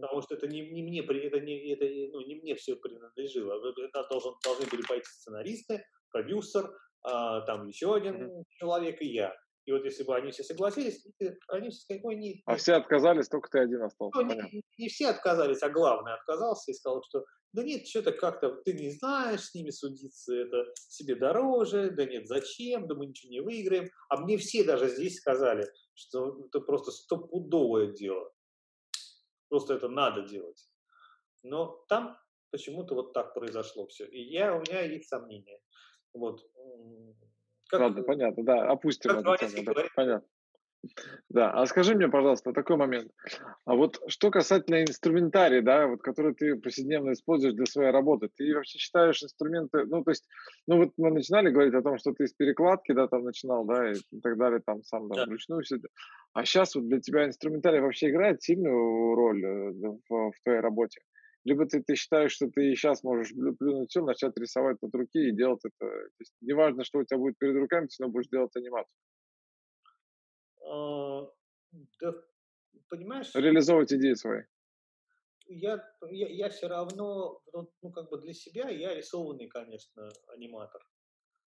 Потому что это не, не мне, это не, это, ну, не мне все принадлежало. Это должен, должны были пойти сценаристы, продюсер, а, там еще один mm-hmm. человек и я. И вот если бы они все согласились, они все сказали, ой, нет. А все отказались, только ты один остался. Ну, не, не все отказались, а главный отказался и сказал, что да нет, что-то как-то ты не знаешь, с ними судиться, это себе дороже, да нет, зачем, да мы ничего не выиграем. А мне все даже здесь сказали, что это просто стопудовое дело. Просто это надо делать. Но там почему-то вот так произошло все. И я, у меня есть сомнения. Вот. Как, Ладно, понятно, да, опустим это. Да, понятно. Да, а скажи мне, пожалуйста, такой момент. А вот что касательно инструментария, да, вот который ты повседневно используешь для своей работы, ты вообще считаешь инструменты, ну, то есть, ну, вот мы начинали говорить о том, что ты из перекладки, да, там начинал, да, и так далее, там сам, да, вручную все это. А сейчас вот для тебя инструментарий вообще играет сильную роль э, в, в твоей работе? либо ты, ты считаешь, что ты сейчас можешь плюнуть все, начать рисовать от руки и делать это. То есть неважно, что у тебя будет перед руками, ты равно будешь делать анимацию. А, да, понимаешь? Реализовывать идеи свои. Я, я, я все равно, ну, ну, как бы для себя я рисованный, конечно, аниматор.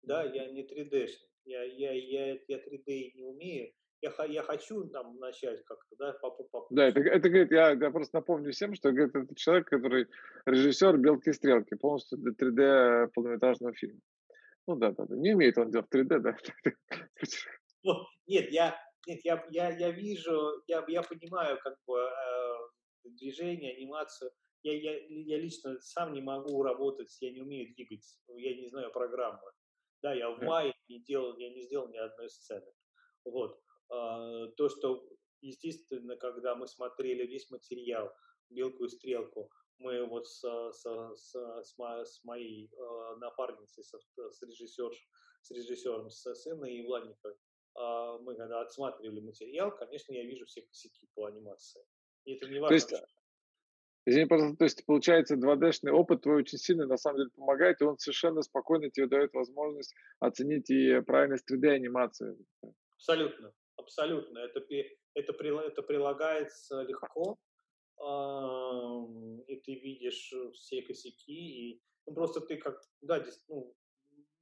Да, я не 3D-шник. Я, я, я, я 3D не умею я, я хочу там начать как-то, да, по, по, Да, это, это говорит, я, я просто напомню всем, что говорит, это человек, который режиссер «Белки и стрелки», полностью для 3D полнометражного фильма. Ну да, да, да. Не умеет он делать 3D, да. [LAUGHS] Ну, нет, я, нет, я, я, я вижу, я, я понимаю как бы э, движение, анимацию. Я, я, я лично сам не могу работать, я не умею двигать, я не знаю программы. Да, я в мае не делал, я не сделал ни одной сцены. Вот. А, то, что, естественно, когда мы смотрели весь материал, «Белку и стрелку», мы вот с, с, с, с, с моей э, напарницей, с, с, режиссер, с режиссером, с сыном и Владникой, э, мы когда отсматривали материал, конечно, я вижу все косяки по анимации. И это не важно. То есть, извини, пожалуйста, то есть, получается, 2D-шный опыт твой очень сильно, на самом деле, помогает, и он совершенно спокойно тебе дает возможность оценить и правильность 3D-анимации. Абсолютно. Абсолютно. Это, это, это прилагается легко, и ты видишь все косяки, и ну, просто ты как, да, ну,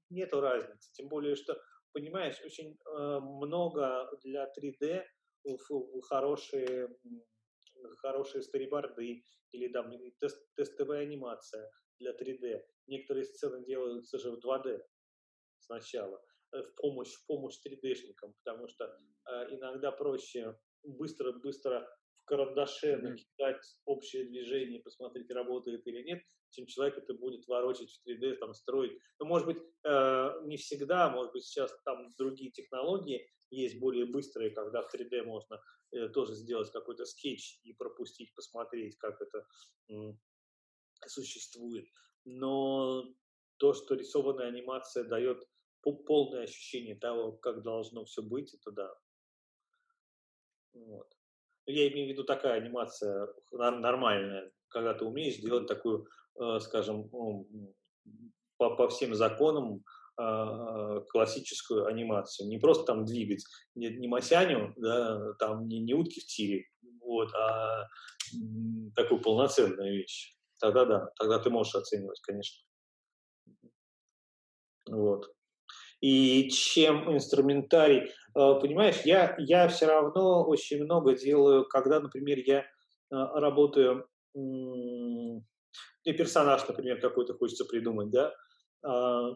нету разницы. Тем более, что, понимаешь, очень э, много для 3D хорошие, хорошие сториборды или там тест, тестовая анимация для 3D. Некоторые сцены делаются же в 2D сначала. Э, в помощь, в помощь 3D-шникам, потому что э, иногда проще быстро-быстро карандаше накидать общее движение, посмотреть, работает или нет, чем человек это будет ворочать в 3D, там, строить. Ну, может быть, э, не всегда, может быть, сейчас там другие технологии есть более быстрые, когда в 3D можно э, тоже сделать какой-то скетч и пропустить, посмотреть, как это э, существует. Но то, что рисованная анимация дает полное ощущение того, как должно все быть, это да. Вот. Ну, я имею в виду такая анимация нормальная, когда ты умеешь делать такую, э, скажем, ну, по, по всем законам а, классическую анимацию. Не просто там двигать, не, не Масяню, да, там не, не утки в тире, вот, а такую полноценную вещь. Тогда да, тогда ты можешь оценивать, конечно. Вот и чем инструментарий. А, понимаешь, я, я все равно очень много делаю, когда, например, я а, работаю, и персонаж, например, какой-то хочется придумать, да, а,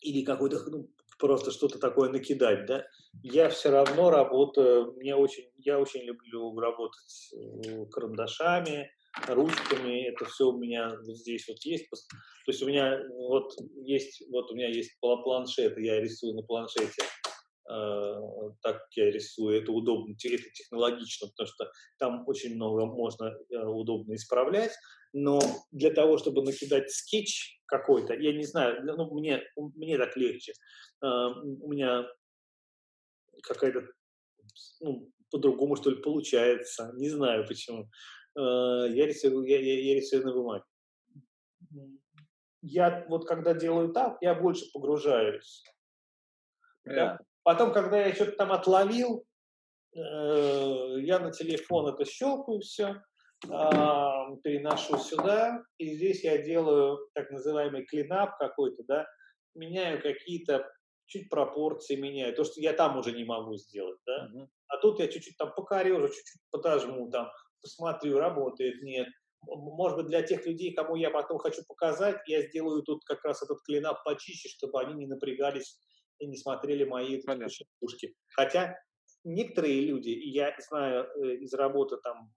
или какой-то, ну, просто что-то такое накидать, да, я все равно работаю, мне очень, я очень люблю работать э, карандашами, ручками, это все у меня вот здесь вот есть. То есть у меня вот есть, вот у меня есть планшет, я рисую на планшете, э, так как я рисую, это удобно, это технологично, потому что там очень много можно э, удобно исправлять, но для того, чтобы накидать скетч какой-то, я не знаю, ну, мне, мне так легче. Э, у меня какая-то ну, по-другому, что ли, получается. Не знаю почему. Э, я рисую, я, я, я рисую на бумаге. Я вот когда делаю так, я больше погружаюсь. Да? Потом, когда я что-то там отловил, э, я на телефон это щелкаю все, переношу сюда, и здесь я делаю так называемый клинап какой-то, да, меняю какие-то чуть пропорции меняю, то, что я там уже не могу сделать, да, uh-huh. а тут я чуть-чуть там покорежу, чуть-чуть подожму, там, посмотрю, работает, нет. Может быть, для тех людей, кому я потом хочу показать, я сделаю тут как раз этот клинап почище, чтобы они не напрягались и не смотрели мои пушки. Хотя некоторые люди, и я знаю э, из работы там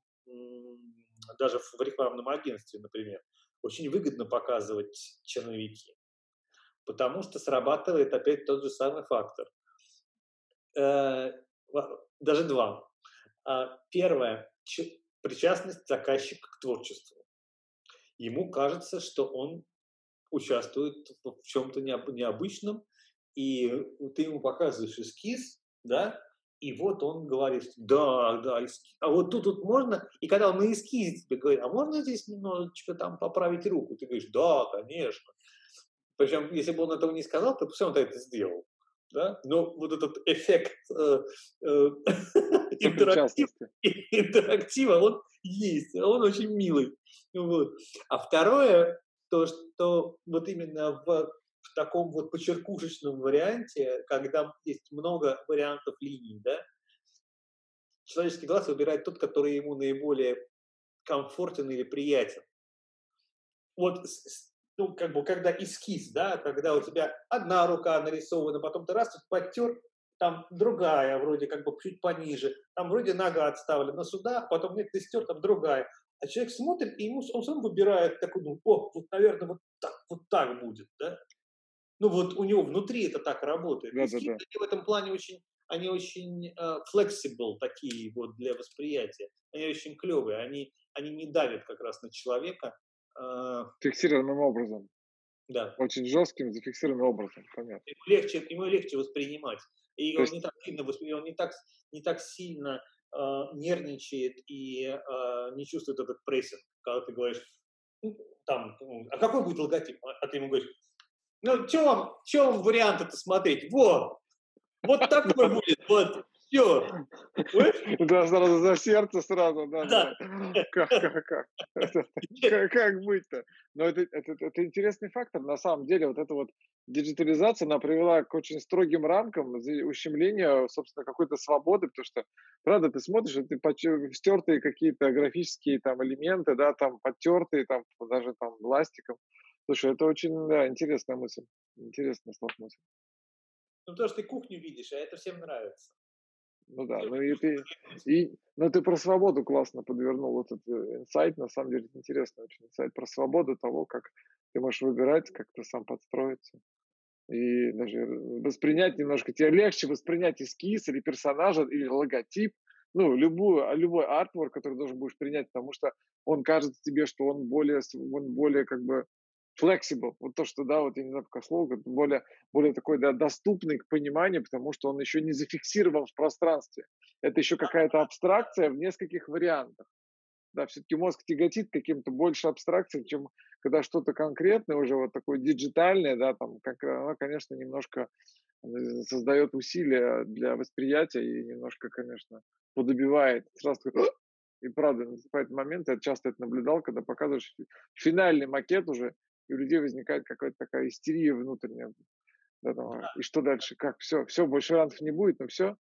даже в рекламном агентстве, например, очень выгодно показывать черновики, потому что срабатывает опять тот же самый фактор. Э, даже два. А, первое – причастность заказчика к творчеству. Ему кажется, что он участвует в чем-то необычном, и ты ему показываешь эскиз, да, и вот он говорит, да, да, эскиз. а вот тут вот можно, и когда он на эскизе тебе говорит, а можно здесь немножечко там поправить руку, ты говоришь, да, конечно. Причем, если бы он этого не сказал, то все равно это сделал. Да? Но вот этот эффект э, э, [LAUGHS] интерактив, [LAUGHS] интерактива, он есть, он очень милый. Вот. А второе, то, что вот именно в в таком вот почеркушечном варианте, когда есть много вариантов линий, да, человеческий глаз выбирает тот, который ему наиболее комфортен или приятен. Вот, ну, как бы, когда эскиз, да, когда у тебя одна рука нарисована, потом ты раз тут подтер, там другая, вроде как бы чуть пониже, там вроде нога отставлена сюда, потом нет, ты стер, там другая. А человек смотрит, и ему, он сам выбирает такой, ну, о, вот, наверное, вот так, вот так будет, да. Ну вот у него внутри это так работает. Да, да, да. в этом плане очень, они очень uh, flexible такие вот для восприятия. Они очень клевые. Они, они не давят как раз на человека. Uh, Фиксированным образом. Да. Очень жестким, зафиксированным образом, понятно. Ему легче, ему легче воспринимать. И он, есть... не так сильно, он не так, не так сильно э, нервничает и э, не чувствует этот прессинг, когда ты говоришь, ну, там, а какой будет логотип? А ты ему говоришь, ну, что вам, чё вам варианты-то смотреть? Вот, [LAUGHS] вот такой будет, вот, все. Да, сразу за сердце сразу, да. да. Как, как, как? Как, как быть-то? Но это, это, это интересный фактор. На самом деле, вот эта вот диджитализация, она привела к очень строгим рамкам ущемления, собственно, какой-то свободы, потому что, правда, ты смотришь, ты стертые какие-то графические там элементы, да, там подтертые, там даже там пластиком. Слушай, это очень да, интересная мысль. Интересная мысль. Ну, потому что ты кухню видишь, а это всем нравится. Ну да, ну и ты, и, ну ты про свободу классно подвернул этот э, инсайт, на самом деле интересный очень инсайт про свободу того, как ты можешь выбирать, как ты сам подстроиться. И даже воспринять немножко, тебе легче воспринять эскиз или персонажа, или логотип, ну, любую, любой артворк, который должен будешь принять, потому что он кажется тебе, что он более, он более как бы flexible, вот то, что, да, вот я не знаю, как слово, более, более такой, да, доступный к пониманию, потому что он еще не зафиксирован в пространстве. Это еще какая-то абстракция в нескольких вариантах. Да, все-таки мозг тяготит каким-то больше абстракциям, чем когда что-то конкретное, уже вот такое диджитальное, да, там, как, оно, конечно, немножко создает усилия для восприятия и немножко, конечно, подобивает. Сразу такой, и правда, наступает момент, я часто это наблюдал, когда показываешь финальный макет уже, и у людей возникает какая-то такая истерия внутренняя. Да, там, И что дальше? Как? Все, все, больше вариантов не будет, но все.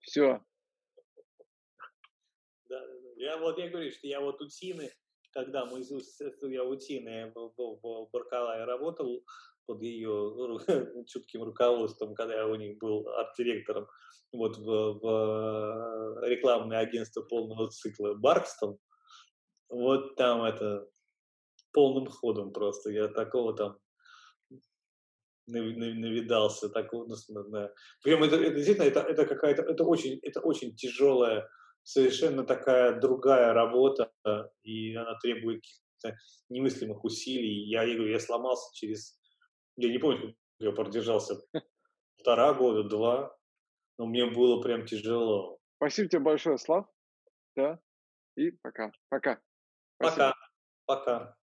Все. Да, я вот я говорю, что я вот у Тины, когда мы я у Тины в, в, в Баркалае работал под ее [LAUGHS] чутким руководством, когда я у них был арт-директором, вот в, в рекламное агентство полного цикла Баркстон, вот там это полным ходом просто. Я такого там навидался, такого, ну. Прям это, это действительно, это, это какая-то, это очень, это очень тяжелая, совершенно такая другая работа, и она требует каких-то немыслимых усилий. Я, я говорю, я сломался через, я не помню, я продержался [LAUGHS] полтора года, два, но мне было прям тяжело. Спасибо тебе большое, Слав. Да. И пока. Пока. Спасибо. Пока. Пока.